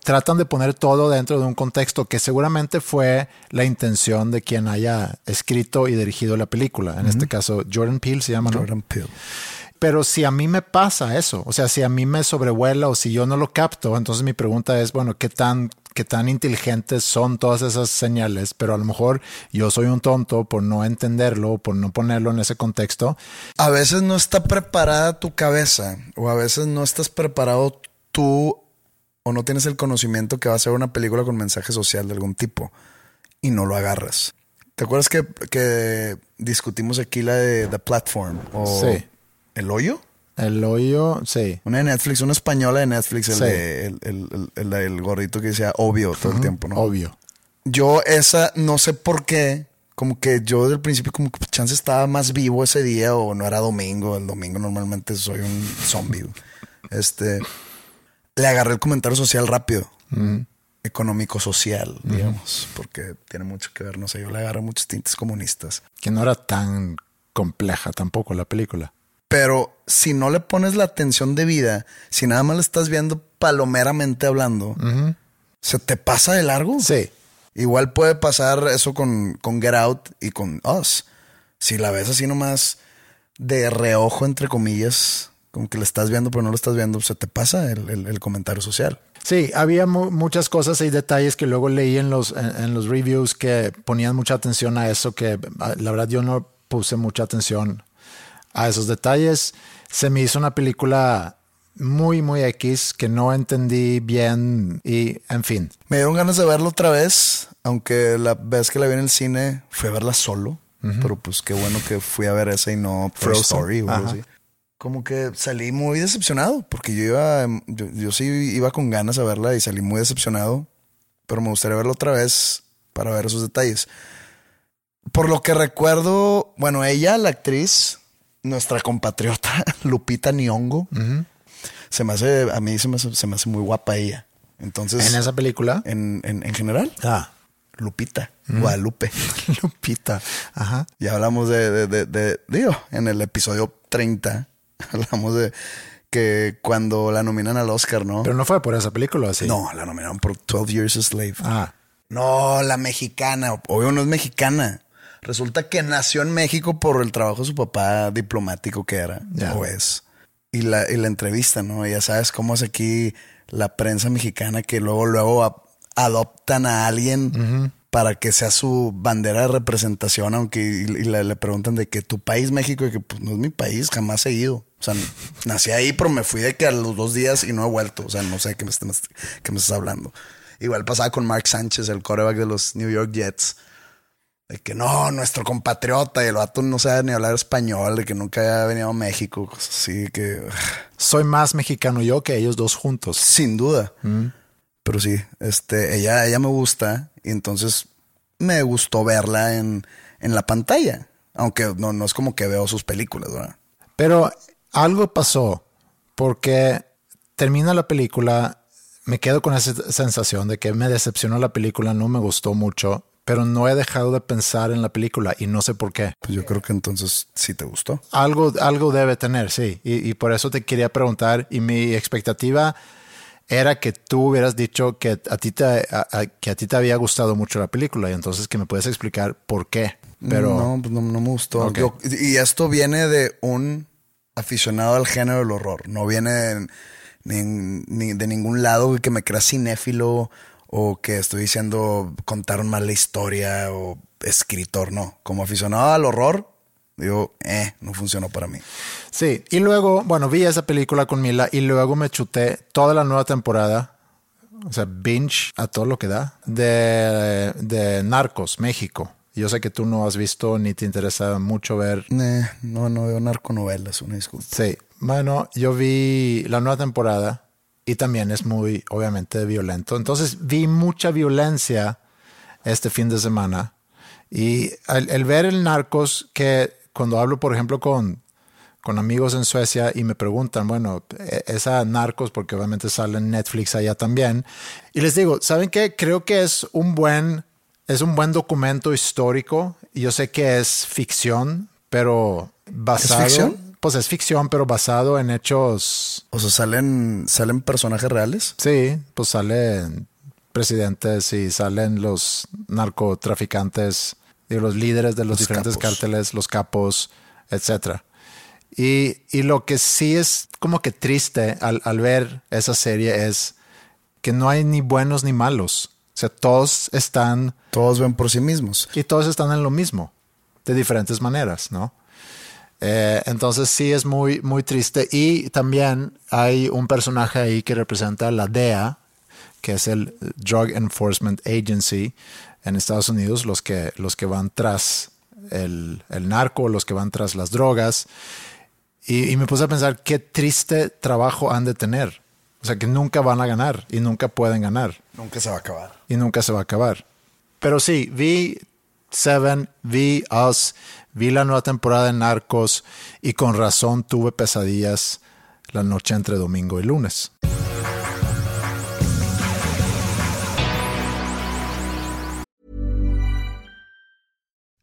tratan de poner todo dentro de un contexto que seguramente fue la intención de quien haya escrito y dirigido la película. En este caso, Jordan Peele se llama, ¿no? Jordan Peele. Pero si a mí me pasa eso, o sea, si a mí me sobrevuela o si yo no lo capto, entonces mi pregunta es, bueno, ¿qué tan, qué tan inteligentes son todas esas señales? Pero a lo mejor yo soy un tonto por no entenderlo, por no ponerlo en ese contexto. A veces no está preparada tu cabeza o a veces no estás preparado tú o no tienes el conocimiento que va a ser una película con mensaje social de algún tipo y no lo agarras. ¿Te acuerdas que, que discutimos aquí la de The Platform o Sí. El Hoyo? El hoyo, sí. Una de Netflix, una española de Netflix, el, Sí. de- el, el- el- el- gordito que decía obvio todo el tiempo, ¿no? Obvio. Yo esa, no sé por qué, como que yo desde el principio como que chance estaba más vivo ese día o no era domingo, el domingo normalmente soy un zombie. Este, le agarré el comentario social rápido. económico-social, digamos, porque tiene mucho que ver, no sé, yo le agarro muchos tintes comunistas. Que no era tan compleja tampoco la película. Pero si no le pones la atención debida, si nada más la estás viendo palomeramente hablando, ¿se te pasa de largo? Sí. Igual puede pasar eso con, con Get Out y con Us. Si la ves así nomás de reojo, entre comillas, como que la estás viendo pero no lo estás viendo, se te pasa el, el- el comentario social. Sí, había mu- muchas cosas y detalles que luego leí en los, en, en los reviews que ponían mucha atención a eso, que ah, la verdad yo no puse mucha atención a esos detalles. Se me hizo una película muy, muy X que no entendí bien y, en fin. Me dieron ganas de verla otra vez, aunque la vez que la vi en el cine fui a verla solo. Pero pues qué bueno que fui a ver esa y no Frozen. Story o algo así. Como que salí muy decepcionado, porque yo iba, yo, yo sí iba con ganas a verla y salí muy decepcionado. Pero me gustaría verla otra vez para ver esos detalles. Por lo que recuerdo, bueno, ella, la actriz, nuestra compatriota Lupita Nyong'o, se me hace, a mí se me hace, se me hace muy guapa ella. Entonces, En esa película. en, en- en general, Ah, Lupita, Guadalupe. Lupita. Ajá. Ya hablamos de, de, de, de- digo, en el episodio 30, hablamos de que cuando la nominan al Oscar, ¿no? Pero no fue por esa película, sí. No, la nominaron por 12 Years a Slave. Ah, No, la mexicana, obvio no es mexicana. Resulta que nació en México por el trabajo de su papá diplomático que era, Ya. o es. Y la, y la entrevista, ¿no? Ya sabes cómo es aquí la prensa mexicana que luego, luego adoptan a alguien para que sea su bandera de representación, aunque y, y le, le preguntan de que tu país México, y que pues no es mi país, jamás he ido. O sea, nací ahí, pero me fui de que a los dos días y no he vuelto. O sea, no sé qué me, qué me estás hablando. Igual pasaba con Mark Sánchez, el quarterback de los New York Jets. De que no, nuestro compatriota y el vato no sabe ni hablar español, de que nunca había venido a México, cosas así que soy más mexicano yo que ellos dos juntos. sin duda. Pero sí, este, ella, ella me gusta y entonces me gustó verla en, en la pantalla. Aunque no, no es como que veo sus películas, ¿verdad? Pero algo pasó porque termina la película, me quedo con esa sensación de que me decepcionó la película, no me gustó mucho, pero no he dejado de pensar en la película y no sé por qué. Pues yo creo que entonces sí te gustó. Algo, algo debe tener, sí. Y, y por eso te quería preguntar y mi expectativa era que tú hubieras dicho que a ti te, a- a- que a ti te había gustado mucho la película y entonces que me puedes explicar por qué. Pero no, pues no, no me gustó. Yo- y esto viene de un aficionado al género del horror. No viene de, ni- ni de ningún lado que me crea cinéfilo o que estoy diciendo contaron mal la historia o escritor. No, como aficionado al horror, digo, eh, no funcionó para mí. Sí, y luego, bueno, vi esa película con Mila y luego me chuté toda la nueva temporada, o sea, binge a todo lo que da, de, de Narcos, México. Yo sé que tú no has visto ni te interesa mucho ver. Eh, no, no veo narconovelas, una disculpa. Sí, bueno, yo vi la nueva temporada y también es muy, obviamente, violento. Entonces vi mucha violencia este fin de semana y el, el ver el Narcos, que cuando hablo, por ejemplo, con, con amigos en Suecia y me preguntan, bueno, e- esa Narcos, porque obviamente sale en Netflix allá también, y les digo, ¿saben qué? Creo que es un buen, es un buen documento histórico. y Yo sé que es ficción, pero basado. ficción? Pues es ficción, pero basado en hechos. O sea, salen, salen personajes reales. Sí, pues salen presidentes y salen los narcotraficantes, y los líderes de los, Los diferentes capos. cárteles, los capos, etcétera. Y, y lo que sí es como que triste al, al ver esa serie es que no hay ni buenos ni malos. O sea, todos están Todos ven por sí mismos. y todos están en lo mismo, de diferentes maneras, ¿no? Eh, entonces sí es muy, muy triste. Y también hay un personaje ahí que representa la DEA, que es el Drug Enforcement Agency en Estados Unidos, los que, los que van tras el, el narco, los que van tras las drogas. Y, y me puse a pensar qué triste trabajo han de tener. O sea, que nunca van a ganar y nunca pueden ganar Nunca se va a acabar. y nunca se va a acabar. Pero sí, vi Seven, vi Us, vi la nueva temporada de Narcos y con razón tuve pesadillas la noche entre domingo y lunes.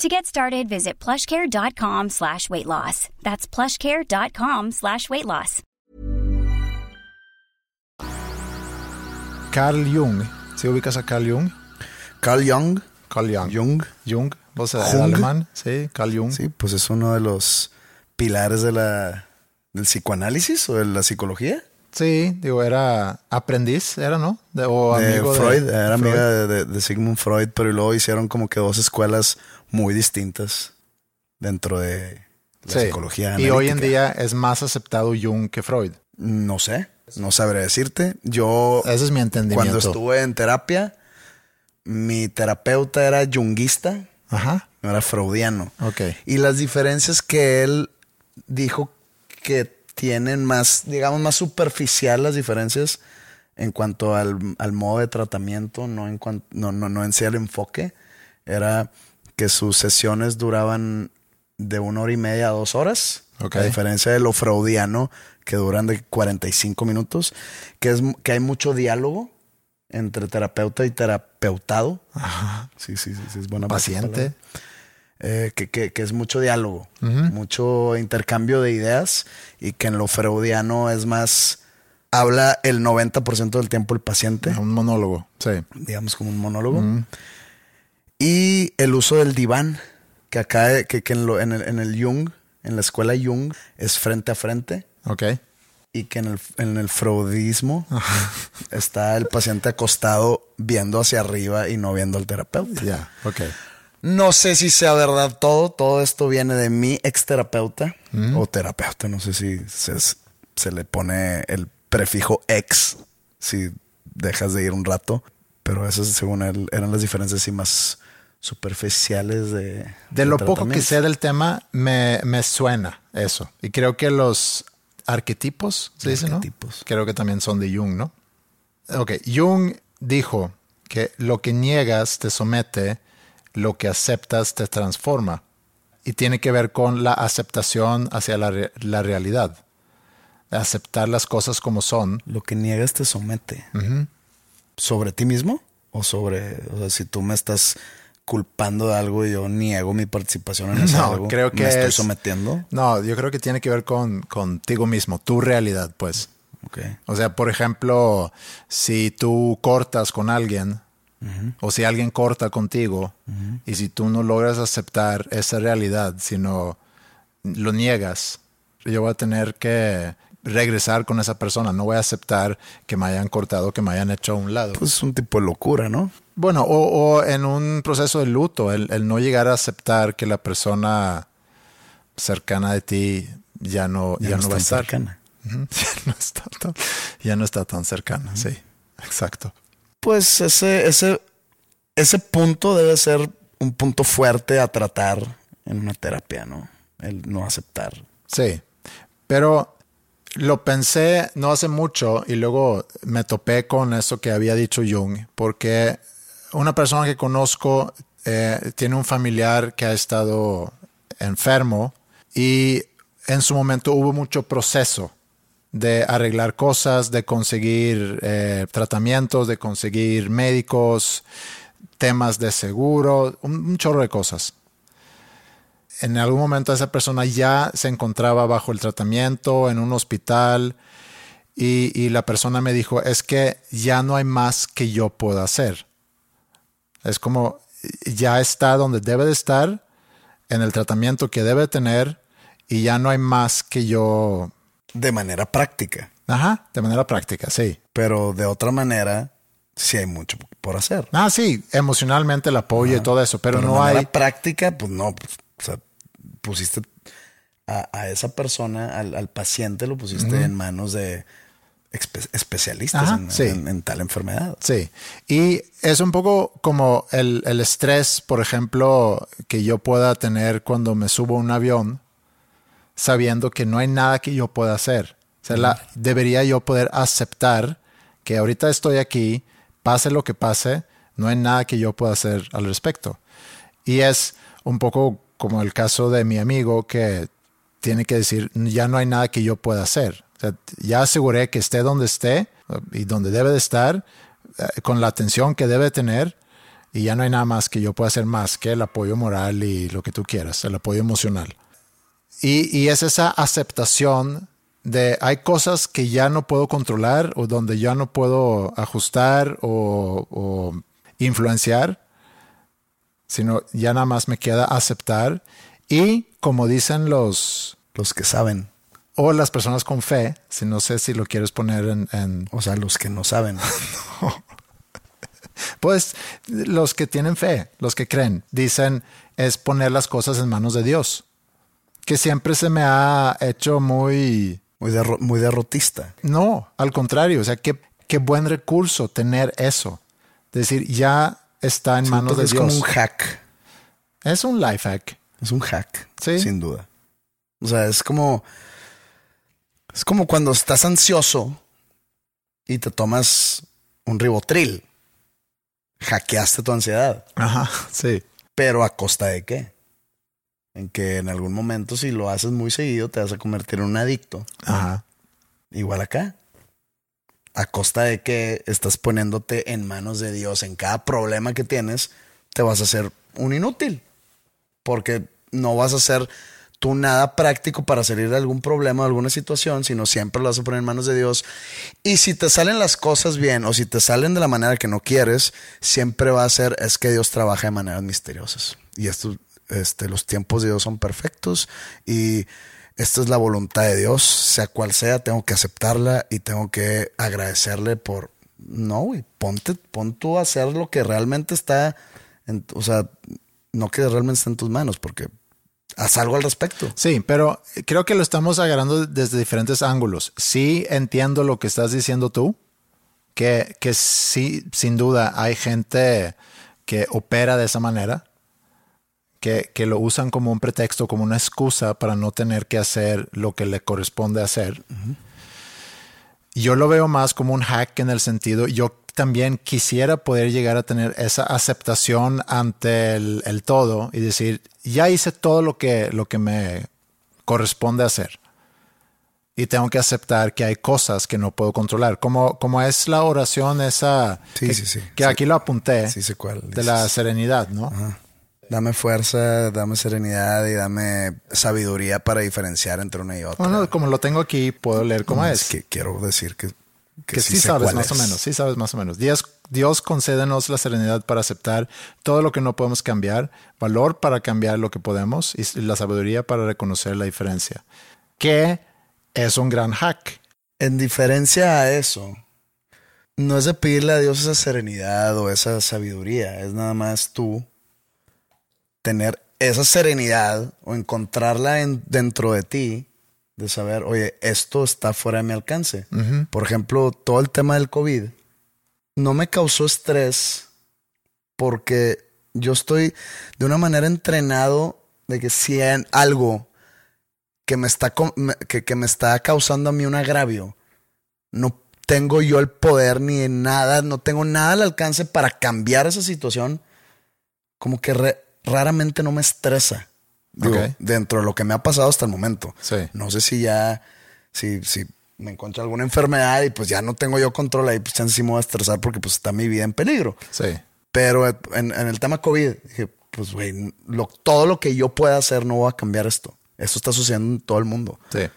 To get started, visit plushcare.com slash weight loss. That's plushcare.com slash weight loss. Carl Jung. ¿Sí ubicas a Carl Jung? Carl Jung. Carl Jung. Jung. Jung. ¿Vos sabés Jung. alemán? Sí, Carl Jung. Sí, pues es uno de los pilares de la, del psicoanálisis o de la psicología. Sí, digo, era aprendiz, era, ¿no? De- o de amigo de Freud, era Freud. amiga de, de- de Sigmund Freud, pero luego hicieron como que dos escuelas muy distintas dentro de la Sí. psicología. Y hoy en día es más aceptado Jung que Freud. No sé, no sabré decirte. Yo, Ese es mi entendimiento. cuando estuve en terapia, mi terapeuta era junguista, Ajá. no era freudiano. Ok. Y las diferencias que él dijo que tienen más, digamos, más superficial las diferencias en cuanto al, al modo de tratamiento, no en, cuan- no, no, no en sí al enfoque, era que sus sesiones duraban de una hora y media a dos horas. Ok. A diferencia de lo freudiano, que duran de 45 minutos, que, es, que hay mucho diálogo entre terapeuta y terapeutado. Sí, sí, sí, sí, es buena Paciente. Eh, que, que- que es mucho diálogo, mucho intercambio de ideas y que en lo freudiano es más, habla el 90% del tiempo el paciente, Un monólogo. Sí. digamos como un monólogo. Y el uso del diván, que acá, que, que en, lo- en el, en el Jung, en la escuela Jung, es frente a frente Ok. y que en el, en el freudismo está el paciente acostado viendo hacia arriba y no viendo al terapeuta. Ya. Ok. No sé si sea verdad todo. Todo esto viene de mi ex terapeuta o terapeuta. No sé si se, se le pone el prefijo ex si dejas de ir un rato. Pero esas, según él, eran las diferencias así más superficiales de. De lo poco que sé del tema, me, me suena eso. Y creo que los arquetipos, ¿se dice, no? Arquetipos. Creo que también son de Jung, ¿no? Ok, Jung dijo que lo que niegas te somete, lo que aceptas te transforma. Y tiene que ver con la aceptación hacia la, re- la realidad. Aceptar las cosas como son. Lo que niegas te somete. ¿Sobre ti mismo? O sobre. O sea, si tú me estás culpando de algo y yo niego mi participación en ese No, algo, creo que me estoy es- sometiendo. No, yo creo que tiene que ver con contigo mismo, tu realidad, pues. Ok. O sea, por ejemplo, si tú cortas con alguien o si alguien corta contigo y si tú no logras aceptar esa realidad, sino lo niegas, yo voy a tener que regresar con esa persona. No voy a aceptar que me hayan cortado, que me hayan hecho a un lado. Pues es un tipo de locura, ¿no? Bueno, o, o en un proceso de luto, el, el no llegar a aceptar que la persona cercana de ti ya no, ya no, va a estar. cercana. Ya no está tan, ya no está tan cercana, sí, exacto. Pues ese, ese, ese punto debe ser un punto fuerte a tratar en una terapia, ¿no? El no aceptar. Sí, pero lo pensé no hace mucho y luego me topé con eso que había dicho Jung, porque una persona que conozco eh, tiene un familiar que ha estado enfermo y en su momento hubo mucho proceso de arreglar cosas, de conseguir eh, tratamientos, de conseguir médicos, temas de seguro, un, un chorro de cosas en algún momento esa persona ya se encontraba bajo el tratamiento en un hospital y, y, la persona me dijo, es que ya no hay más que yo pueda hacer. Es como, ya está donde debe de estar, en el tratamiento que debe tener y ya no hay más que yo de manera práctica. Ajá, de manera práctica, sí. Pero de otra manera, sí hay mucho por hacer. Ah, sí, emocionalmente el apoyo y todo eso, pero, Pero no de manera hay... práctica, pues no, pues, o sea, pusiste a, a esa persona, al, al paciente, lo pusiste en manos de espe- especialistas Ajá, en, sí. en- en tal enfermedad. Sí, y es un poco como el, el estrés, por ejemplo, que yo pueda tener cuando me subo a un avión, sabiendo que no hay nada que yo pueda hacer. O sea, la- debería yo poder aceptar que ahorita estoy aquí, pase lo que pase, no hay nada que yo pueda hacer al respecto. Y es un poco como el caso de mi amigo que tiene que decir, ya no hay nada que yo pueda hacer. Ya aseguré que esté donde esté y donde debe de estar, eh, con la atención que debe tener, y ya no hay nada más que yo pueda hacer más que el apoyo moral y lo que tú quieras, el apoyo emocional. Y, es esa aceptación de hay cosas que ya no puedo controlar o donde ya no puedo ajustar o influenciar, sino ya nada más me queda aceptar. Y como dicen los, Los que saben, o las personas con fe, si no sé si lo quieres poner en, en- o sea, los que no saben. pues los que tienen fe, los que creen, dicen es poner las cosas en manos de Dios, que siempre se me ha hecho muy, Muy, derro- muy derrotista. no, al contrario, o sea, qué, qué buen recurso tener eso, decir, ya está en manos de es Dios. como un hack. Es un life hack. Es un hack, Sí. sin duda. O sea, es como. Es como cuando estás ansioso y te tomas un ribotril. Hackeaste tu ansiedad. Ajá, sí. Pero a costa de qué? En que en algún momento, si lo haces muy seguido, te vas a convertir en un adicto. Ajá. Igual acá. A costa de que estás poniéndote en manos de Dios en cada problema que tienes, te vas a hacer un inútil. Porque no vas a hacer tú nada práctico para salir de algún problema o alguna situación, sino siempre lo vas a poner en manos de Dios. Y si te salen las cosas bien o si te salen de la manera que no quieres, siempre va a ser es que Dios trabaja de maneras misteriosas. Y esto, este, los tiempos de Dios son perfectos y esta es la voluntad de Dios, sea cual sea, tengo que aceptarla y tengo que agradecerle por no, ponte, pon tú a hacer lo que realmente está, en- o sea, no que realmente está en tus manos, porque haz algo al respecto. Sí, pero creo que lo estamos agarrando desde diferentes ángulos. Sí entiendo lo que estás diciendo tú, que, que sí, sin duda, hay gente que opera de esa manera, que, que lo usan como un pretexto, como una excusa para no tener que hacer lo que le corresponde hacer. Yo lo veo más como un hack en el sentido, yo también quisiera poder llegar a tener esa aceptación ante el, el todo y decir, ya hice todo lo que, lo que me corresponde hacer. Y tengo que aceptar que hay cosas que no puedo controlar. Como, como es la oración esa Sí, que, sí, sí. que aquí lo apunté cuál de la serenidad, ¿no? Dame fuerza, dame serenidad y dame sabiduría para diferenciar entre una y otra. Bueno, como lo tengo aquí, puedo leer cómo es. que quiero decir que, que, sí, sabes más o menos, sí sabes más o menos. Dios, Dios concédenos la serenidad para aceptar todo lo que no podemos cambiar, valor para cambiar lo que podemos y la sabiduría para reconocer la diferencia. Que es un gran hack. En diferencia a eso, no es de pedirle a Dios esa serenidad o esa sabiduría, es nada más tú tener esa serenidad o encontrarla en- dentro de ti, de saber, oye, esto está fuera de mi alcance. Por ejemplo, todo el tema del COVID no me causó estrés porque yo estoy de una manera entrenado de que si hay algo que me está que, que me está causando a mí un agravio, no tengo yo el poder ni nada, no tengo nada al alcance para cambiar esa situación, como que re- raramente no me estresa. Digo, dentro de lo que me ha pasado hasta el momento. Sí. No sé si ya, si, si me encuentro alguna enfermedad y pues ya no tengo yo control ahí, pues chance sí me voy a estresar porque pues está mi vida en peligro. Sí. Pero en, en el tema COVID, dije, pues güey, lo- todo lo que yo pueda hacer no va a cambiar esto. Esto está sucediendo en todo el mundo. Sí.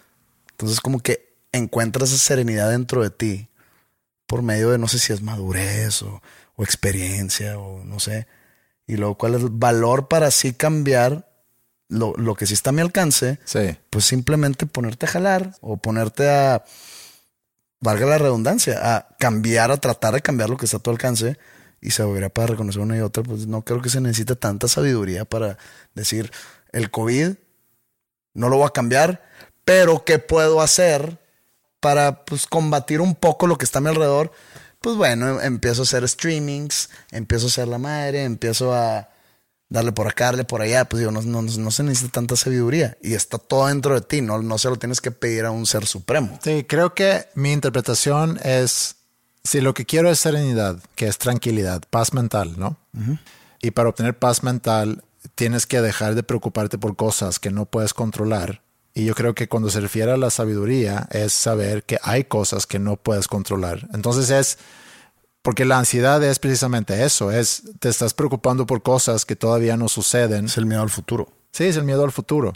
Entonces como que encuentras esa serenidad dentro de ti por medio de no sé si es madurez o, o experiencia o no sé. Y luego cuál es el valor para así cambiar lo, lo que sí está a mi alcance, Sí. pues simplemente ponerte a jalar o ponerte a, valga la redundancia, a cambiar, a tratar de cambiar lo que está a tu alcance y sabiduría para reconocer una y otra, pues no creo que se necesite tanta sabiduría para decir, el COVID no lo voy a cambiar, pero ¿qué puedo hacer para pues combatir un poco lo que está a mi alrededor? Pues bueno, empiezo a hacer streamings, empiezo a hacer la madre, empiezo a darle por acá, darle por allá, pues digo, no, no, no se necesita tanta sabiduría y está todo dentro de ti, no, no se lo tienes que pedir a un ser supremo. Sí, creo que mi interpretación es, si lo que quiero es serenidad, que es tranquilidad, paz mental, ¿no? Y para obtener paz mental tienes que dejar de preocuparte por cosas que no puedes controlar. Y yo creo que cuando se refiere a la sabiduría es saber que hay cosas que no puedes controlar. Entonces es, porque la ansiedad es precisamente eso, es, te estás preocupando por cosas que todavía no suceden. Es el miedo al futuro. Sí, es el miedo al futuro.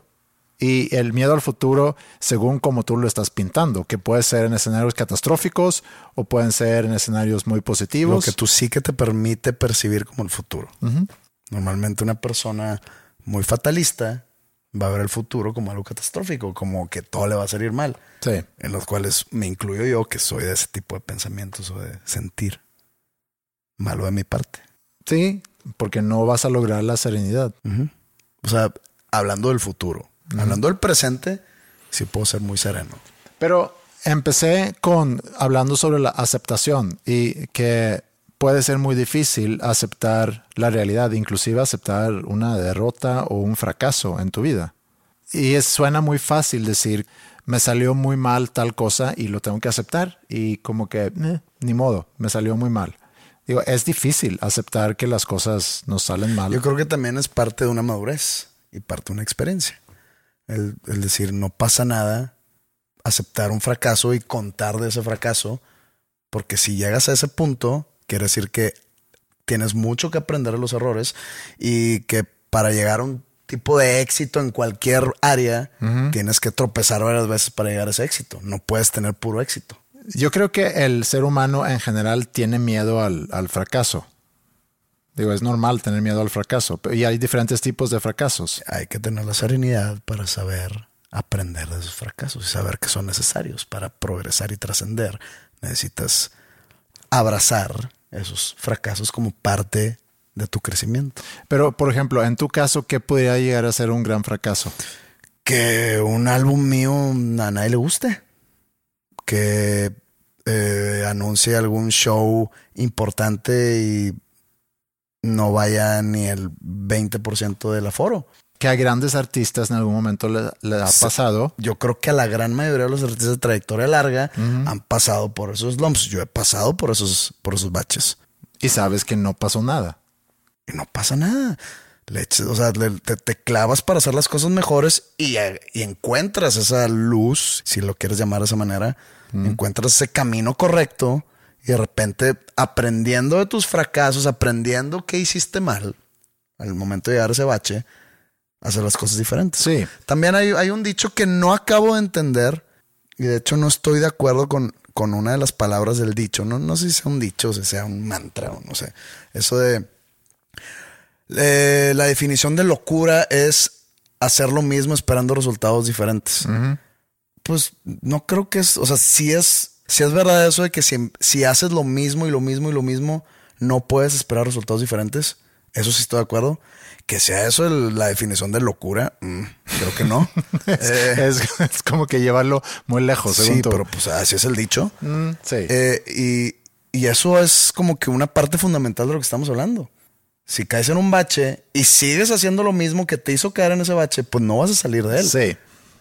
Y el miedo al futuro, según como tú lo estás pintando, que puede ser en escenarios catastróficos o pueden ser en escenarios muy Lo positivos. que tú sí que te permite percibir como el futuro. Normalmente una persona muy fatalista va a ver el futuro como algo catastrófico, como que todo le va a salir mal. Sí. En los cuales me incluyo yo, que soy de ese tipo de pensamientos o de sentir. Malo de mi parte. Sí, porque no vas a lograr la serenidad. O sea, hablando del futuro, hablando del presente, sí puedo ser muy sereno. Pero empecé con hablando sobre la aceptación y que puede ser muy difícil aceptar la realidad, inclusive aceptar una derrota o un fracaso en tu vida. Y es, suena muy fácil decir, me salió muy mal tal cosa y lo tengo que aceptar y como que, eh, ni modo, me salió muy mal. Digo, es difícil aceptar que las cosas nos salen mal. Yo creo que también es parte de una madurez y parte de una experiencia. El, el decir, no pasa nada, aceptar un fracaso y contar de ese fracaso, porque si llegas a ese punto, quiere decir que tienes mucho que aprender de los errores y que para llegar a un tipo de éxito en cualquier área, tienes que tropezar varias veces para llegar a ese éxito. No puedes tener puro éxito. Yo creo que el ser humano en general tiene miedo al, al fracaso. Digo, es normal tener miedo al fracaso, y hay diferentes tipos de fracasos. Hay que tener la serenidad para saber aprender de esos fracasos y saber que son necesarios para progresar y trascender. Necesitas abrazar esos fracasos como parte de tu crecimiento. Pero, por ejemplo, en tu caso, ¿qué podría llegar a ser un gran fracaso? Que un álbum mío a nadie le guste. Que eh, anuncie algún show importante y no vaya ni el 20% del aforo. Que a grandes artistas en algún momento le, le ha pasado. Yo creo que a la gran mayoría de los artistas de trayectoria larga han pasado por esos lumps. Yo he pasado por esos, por esos baches. Y sabes que no pasó nada. Y no pasa nada. Le o sea, le- te, te clavas para hacer las cosas mejores y, eh, y encuentras esa luz, si lo quieres llamar de esa manera. Encuentras ese camino correcto y de repente aprendiendo de tus fracasos, aprendiendo qué hiciste mal al momento de llegar a ese bache, hacer las cosas diferentes. Sí. También hay, hay un dicho que no acabo de entender y de hecho no estoy de acuerdo con, con una de las palabras del dicho. No, no sé si sea un dicho o si sea un mantra o no sé. Eso de... eh, la definición de locura es hacer lo mismo esperando resultados diferentes. Pues no creo que es, o sea, si es, si es verdad eso de que si, si haces lo mismo y lo mismo y lo mismo, no puedes esperar resultados diferentes. Eso sí estoy de acuerdo. Que sea eso el- la definición de locura, mm, creo que no. Eh, Es, es como que llevarlo muy lejos, según sí, tú. pero pues así es el dicho. Mm, sí. Eh, y, y eso es como que una parte fundamental de lo que estamos hablando. Si caes en un bache y sigues haciendo lo mismo que te hizo caer en ese bache, pues no vas a salir de él. sí.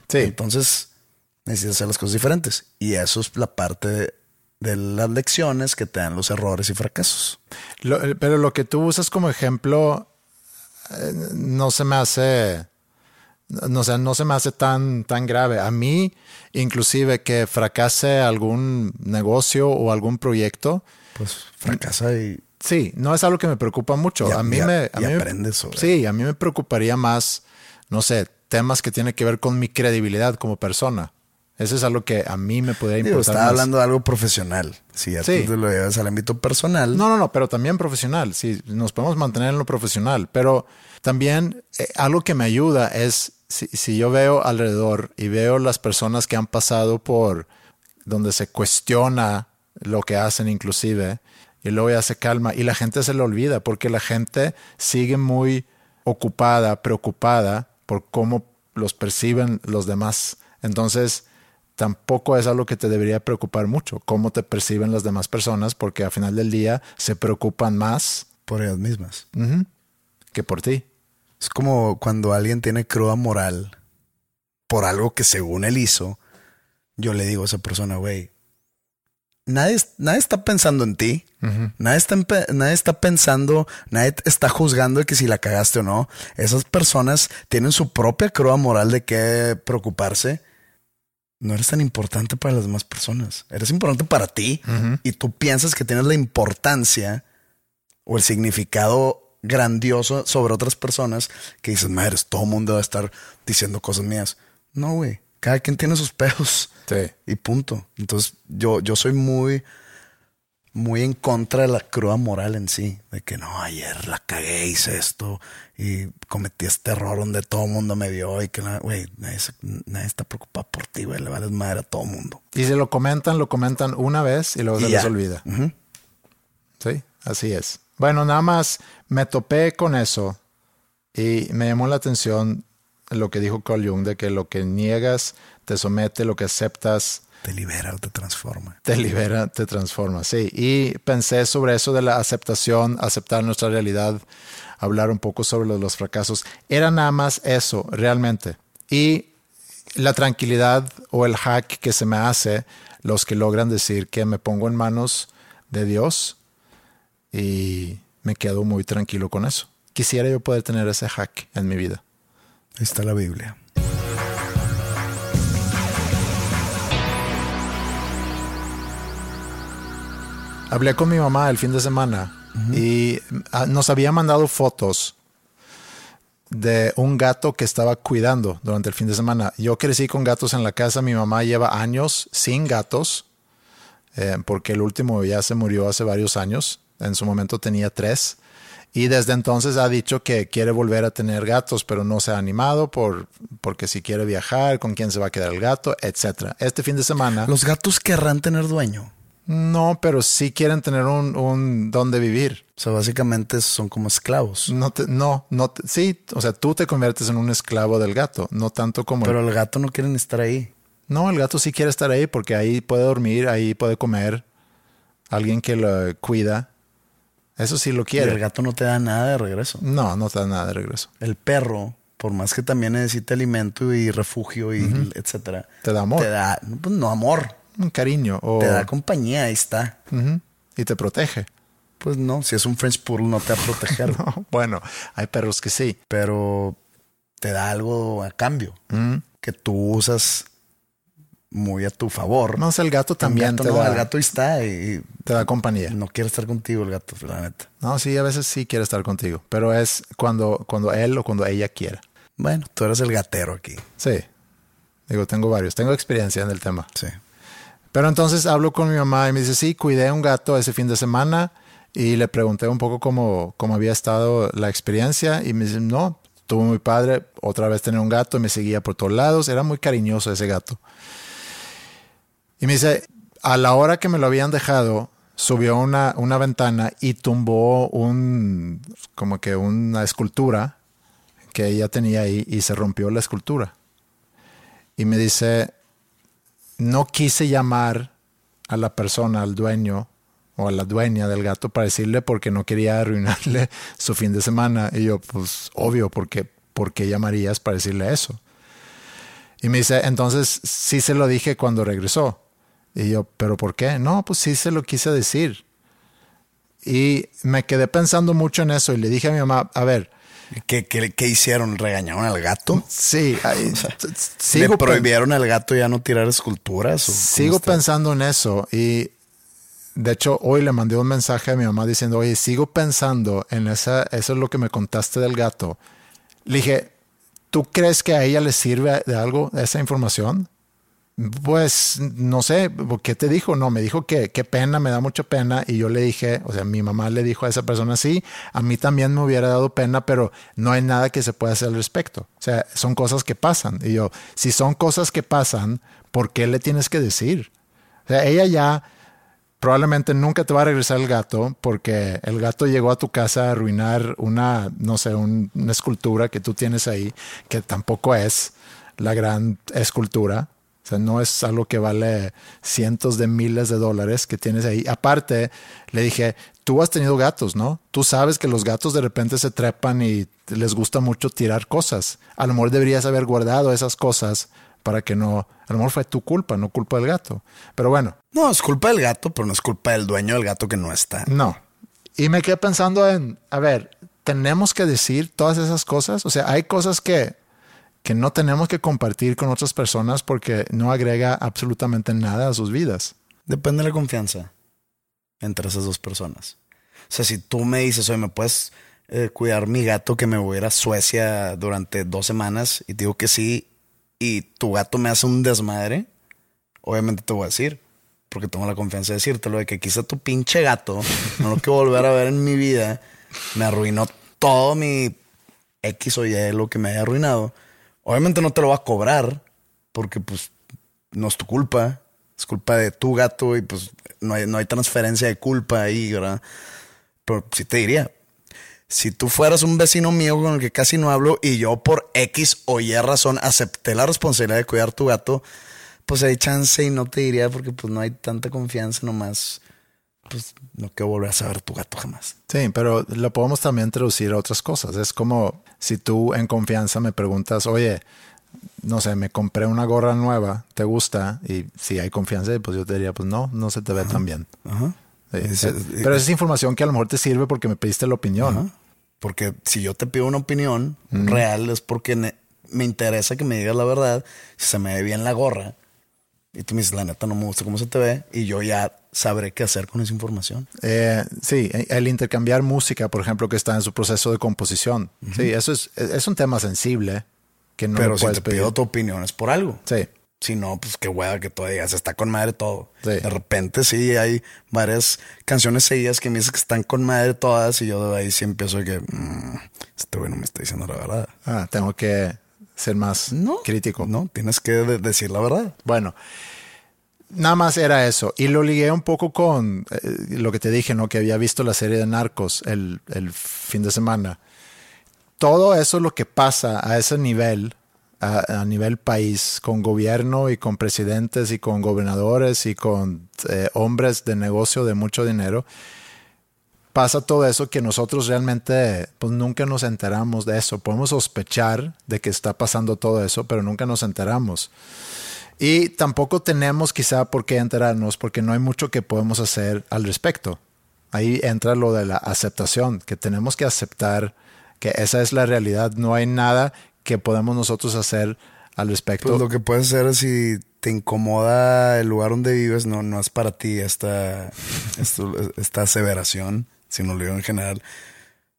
Sí. Entonces necesitas hacer las cosas diferentes. Y eso es la parte de, las lecciones que te dan los errores y fracasos. Lo- pero lo que tú usas como ejemplo eh, no se me hace no, sé, no se me hace tan, tan grave. A mí, inclusive que fracase algún negocio o algún proyecto, Pues fracasa y sí, no es algo que me preocupa mucho. Y- a mí y- me, a y mí aprendes sobre Sí, a mí me preocuparía más, no sé, temas que tienen que ver con mi credibilidad como persona. Eso es algo que a mí me podría Digo, importar. estaba más. hablando de algo profesional. Si ya Sí. tú te lo llevas al ámbito personal. No, no, no, pero también profesional. Sí, nos podemos mantener en lo profesional. Pero también eh, algo que me ayuda es si, si yo veo alrededor y veo las personas que han pasado por donde se cuestiona lo que hacen inclusive y luego ya se calma y la gente se le olvida porque la gente sigue muy ocupada, preocupada por cómo los perciben los demás. Entonces, tampoco es algo que te debería preocupar mucho, cómo te perciben las demás personas, porque al final del día se preocupan más Por ellas mismas. que por ti. Es como cuando alguien tiene cruda moral por algo que según él hizo, yo le digo a esa persona, güey, nadie, nadie está pensando en ti. nadie, está, nadie está pensando, nadie está juzgando de que si la cagaste o no. Esas personas tienen su propia cruda moral de qué preocuparse. No eres tan importante para las demás personas. Eres importante para ti y tú piensas que tienes la importancia o el significado grandioso sobre otras personas que dices, madre, todo el mundo va a estar diciendo cosas mías. No, güey. Cada quien tiene sus pedos Sí. y punto. Entonces, yo, yo soy muy, muy en contra de la cruda moral en sí. De que no, ayer la cagué, hice esto y cometí este error donde todo el mundo me vio y que, güey, nadie, se- nadie está preocupado por ti, güey. Le vales madre a todo el mundo. Y si lo comentan, lo comentan una vez y luego Y se ya. les olvida. Sí, así es. Bueno, nada más me topé con eso y me llamó la atención lo que dijo Carl Jung de que lo que niegas te somete, lo que aceptas Te libera o te transforma. te libera, te transforma. Sí, y pensé sobre eso de la aceptación, aceptar nuestra realidad, hablar un poco sobre los fracasos. Era nada más eso, realmente. Y la tranquilidad o el hack que se me hace, los que logran decir que me pongo en manos de Dios y me quedo muy tranquilo con eso. Quisiera yo poder tener ese hack en mi vida. Está la Biblia. Hablé con mi mamá el fin de semana y ah, nos había mandado fotos de un gato que estaba cuidando durante el fin de semana. Yo crecí con gatos en la casa, mi mamá lleva años sin gatos, eh, porque el último ya se murió hace varios años, en su momento tenía tres, y desde entonces ha dicho que quiere volver a tener gatos, pero no se ha animado por, porque si quiere viajar, con quién se va a quedar el gato, etc. Este fin de semana... Los gatos querrán tener dueño. No, pero sí quieren tener un, un donde vivir. O sea, básicamente son como esclavos. No, te- no, no, te- sí, o sea, tú te conviertes en un esclavo del gato, no tanto como... Pero el gato no quieren estar ahí. No, el gato sí quiere estar ahí porque ahí puede dormir, ahí puede comer, alguien que lo cuida, eso sí lo Y quiere. el gato no te da nada de regreso. No, no te da nada de regreso. El perro, por más que también necesite alimento y refugio y etcétera, Te da amor. Te da, pues, no amor, Un cariño o... te da compañía, ahí está. Y te protege. Pues no, si es un French Poodle no te va a proteger, No, bueno, hay perros que sí. pero te da algo a cambio que tú usas muy a tu favor. No sé, el gato El también gato te, no, da, el gato ahí está y te da compañía. no quiere estar contigo el gato, la neta. No, sí, a veces sí quiere estar contigo, pero es cuando, cuando él o cuando ella quiera. Bueno, tú eres el gatero aquí. Sí. Digo, tengo varios, tengo experiencia en el tema. Sí. Pero entonces hablo con mi mamá y me dice, sí, cuidé un gato ese fin de semana y le pregunté un poco cómo, cómo había estado la experiencia y me dice, no, tuvo muy padre otra vez tener un gato y me seguía por todos lados, era muy cariñoso ese gato. Y me dice, a la hora que me lo habían dejado, subió una, una ventana y tumbó un, como que una escultura que ella tenía ahí y se rompió la escultura. Y me dice, no quise llamar a la persona, al dueño o a la dueña del gato para decirle porque no quería arruinarle su fin de semana. Y yo, pues obvio, porque ¿por qué llamarías para decirle eso? Y me dice, entonces sí se lo dije cuando regresó. Y yo, ¿pero por qué? No, pues sí se lo quise decir. Y me quedé pensando mucho en eso y le dije a mi mamá, a ver, ¿Qué, qué, qué hicieron? ¿Regañaron al gato? sí, ay, ¿Le sigo prohibieron al gato ya no tirar esculturas? o Sigo está? pensando en eso y de hecho hoy le mandé un mensaje a mi mamá diciendo, oye, sigo pensando en esa, eso es lo que me contaste del gato. Le dije, ¿tú crees que a ella le sirve de algo esa información? Pues no sé, ¿qué te dijo? No, me dijo que qué pena, me da mucha pena. Y yo le dije, o sea, mi mamá le dijo a esa persona, sí, a mí también me hubiera dado pena, pero no hay nada que se pueda hacer al respecto. O sea, son cosas que pasan. Y yo, si son cosas que pasan, ¿por qué le tienes que decir? O sea, ella ya probablemente nunca te va a regresar el gato porque el gato llegó a tu casa a arruinar una, no sé, una escultura que tú tienes ahí, que tampoco es la gran escultura sea, no es algo que vale cientos de miles de dólares que tienes ahí. Aparte, le dije, tú has tenido gatos, ¿no? Tú sabes que los gatos de repente se trepan y les gusta mucho tirar cosas. A lo mejor deberías haber guardado esas cosas para que no, a lo mejor fue tu culpa, no culpa del gato. Pero bueno. No, es culpa del gato, pero no es culpa del dueño del gato que no está. No. Y me quedé pensando en, a ver, tenemos que decir todas esas cosas. O sea, hay cosas que que no tenemos que compartir con otras personas porque no agrega absolutamente nada a sus vidas. Depende de la confianza entre esas dos personas. O sea, si tú me dices, oye, ¿me puedes eh, cuidar mi gato que me voy a ir a Suecia durante dos semanas? Y digo que sí, y tu gato me hace un desmadre, obviamente te voy a decir, porque tengo la confianza de decírtelo, de que quizá tu pinche gato, no lo que volver a ver en mi vida, me arruinó todo mi X o Y, lo que me haya arruinado Obviamente no te lo va a cobrar porque pues no es tu culpa, es culpa de tu gato y pues no hay, no hay transferencia de culpa ahí, ¿verdad? Pero sí te diría, si tú fueras un vecino mío con el que casi no hablo y yo por X o Y razón acepté la responsabilidad de cuidar tu gato, pues hay chance y no te diría porque pues no hay tanta confianza nomás. Pues no quiero volver a saber tu gato jamás. Sí, pero lo podemos también traducir a otras cosas. Es como si tú en confianza me preguntas, oye, no sé, me compré una gorra nueva, ¿te gusta? Y si hay confianza, pues yo te diría, pues no, no se te ve tan bien. Ajá. pero esa es información que a lo mejor te sirve porque me pediste la opinión. Porque si yo te pido una opinión real es porque me interesa que me digas la verdad. Si se me ve bien la gorra y tú me dices, la neta no me gusta cómo se te ve y yo ya sabré qué hacer con esa información. Eh, sí, el intercambiar música, por ejemplo, que está en su proceso de composición. Sí, eso es, es un tema sensible que no Pero si te pido tu opinión es por algo. Sí. Si no, pues qué hueva que tú digas, está con madre todo. De repente sí hay varias canciones seguidas que me dicen que están con madre todas y yo de ahí sí empiezo a que mm, este güey no me está diciendo la verdad. Ah, tengo que ser más crítico. No, tienes que decir la verdad. Bueno, Nada más era eso. Y lo ligué un poco con eh, lo que te dije, ¿no? Que había visto la serie de Narcos el, fin de semana. Todo eso lo que pasa a ese nivel, a, nivel país, con gobierno y con presidentes y con gobernadores y con eh, hombres de negocio de mucho dinero, pasa todo eso que nosotros realmente pues nunca nos enteramos de eso. Podemos sospechar de que está pasando todo eso, pero nunca nos enteramos. Y tampoco tenemos quizá por qué enterarnos porque no hay mucho que podemos hacer al respecto. Ahí entra lo de la aceptación, que tenemos que aceptar que esa es la realidad. No hay nada que podemos nosotros hacer al respecto. Pues lo que puedes hacer es si te incomoda el lugar donde vives, no, no es para ti esta, esta aseveración, sino lo digo en general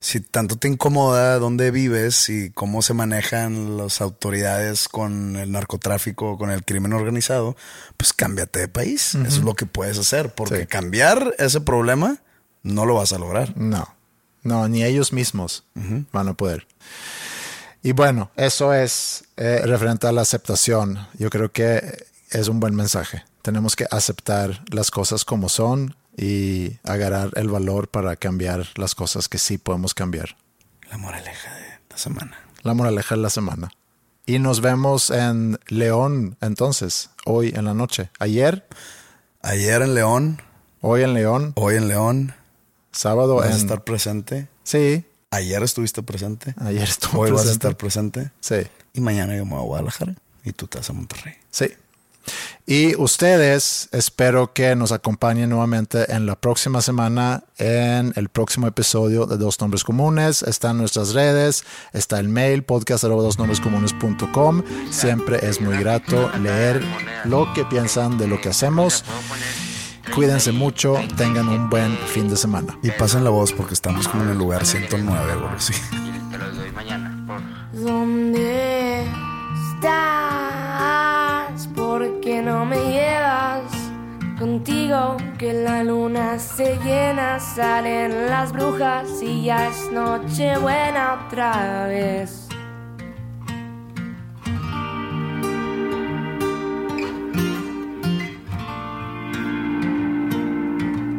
si tanto te incomoda dónde vives y cómo se manejan las autoridades con el narcotráfico, con el crimen organizado, pues cámbiate de país. Eso es lo que puedes hacer, porque cambiar ese problema no lo vas a lograr. No, no, ni ellos mismos van a poder. Y bueno, eso es eh, referente a la aceptación. Yo creo que es un buen mensaje. Tenemos que aceptar las cosas como son, y agarrar el valor para cambiar las cosas que sí podemos cambiar. La moraleja de la semana. La moraleja de la semana. Y nos vemos en León entonces, hoy en la noche. Ayer. Ayer en León. Hoy en León. Hoy en León. Sábado ¿Vas a estar presente? Sí. Ayer estuviste presente. Ayer estuve Hoy vas a estar presente. Sí. Y mañana yo me voy a Guadalajara y tú estás a Monterrey. Sí. Y ustedes espero que nos acompañen nuevamente en la próxima semana en el próximo episodio de Dos Nombres Comunes. Está en nuestras redes, está el mail podcast.dosnombrescomunes.com. Siempre es muy grato leer lo que piensan de lo que hacemos. Cuídense mucho, tengan un buen fin de semana. Y pasen la voz porque estamos como en el lugar 109 o así. ¿Dónde Porque que no me llevas contigo, que la luna se llena, salen las brujas y ya es noche buena otra vez.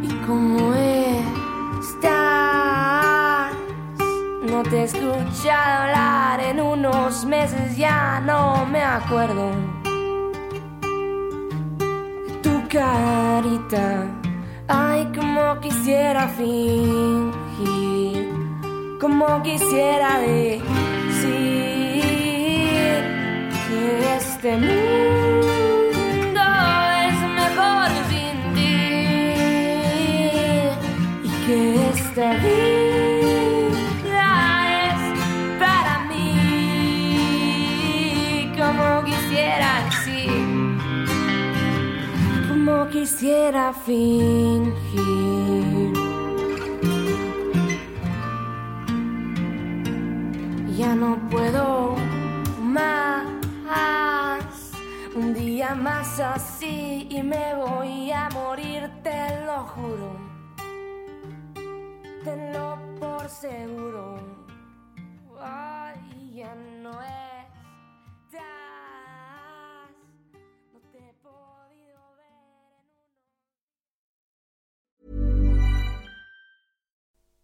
¿Y cómo estás? No te he escuchado hablar en unos meses, ya no me acuerdo carita. Ay, como quisiera fingir, como quisiera decir que este mundo es mejor sin ti y que esta vida quisiera fingir. Ya no puedo más. Un día más así y me voy a morir, te lo juro. Tenlo por seguro.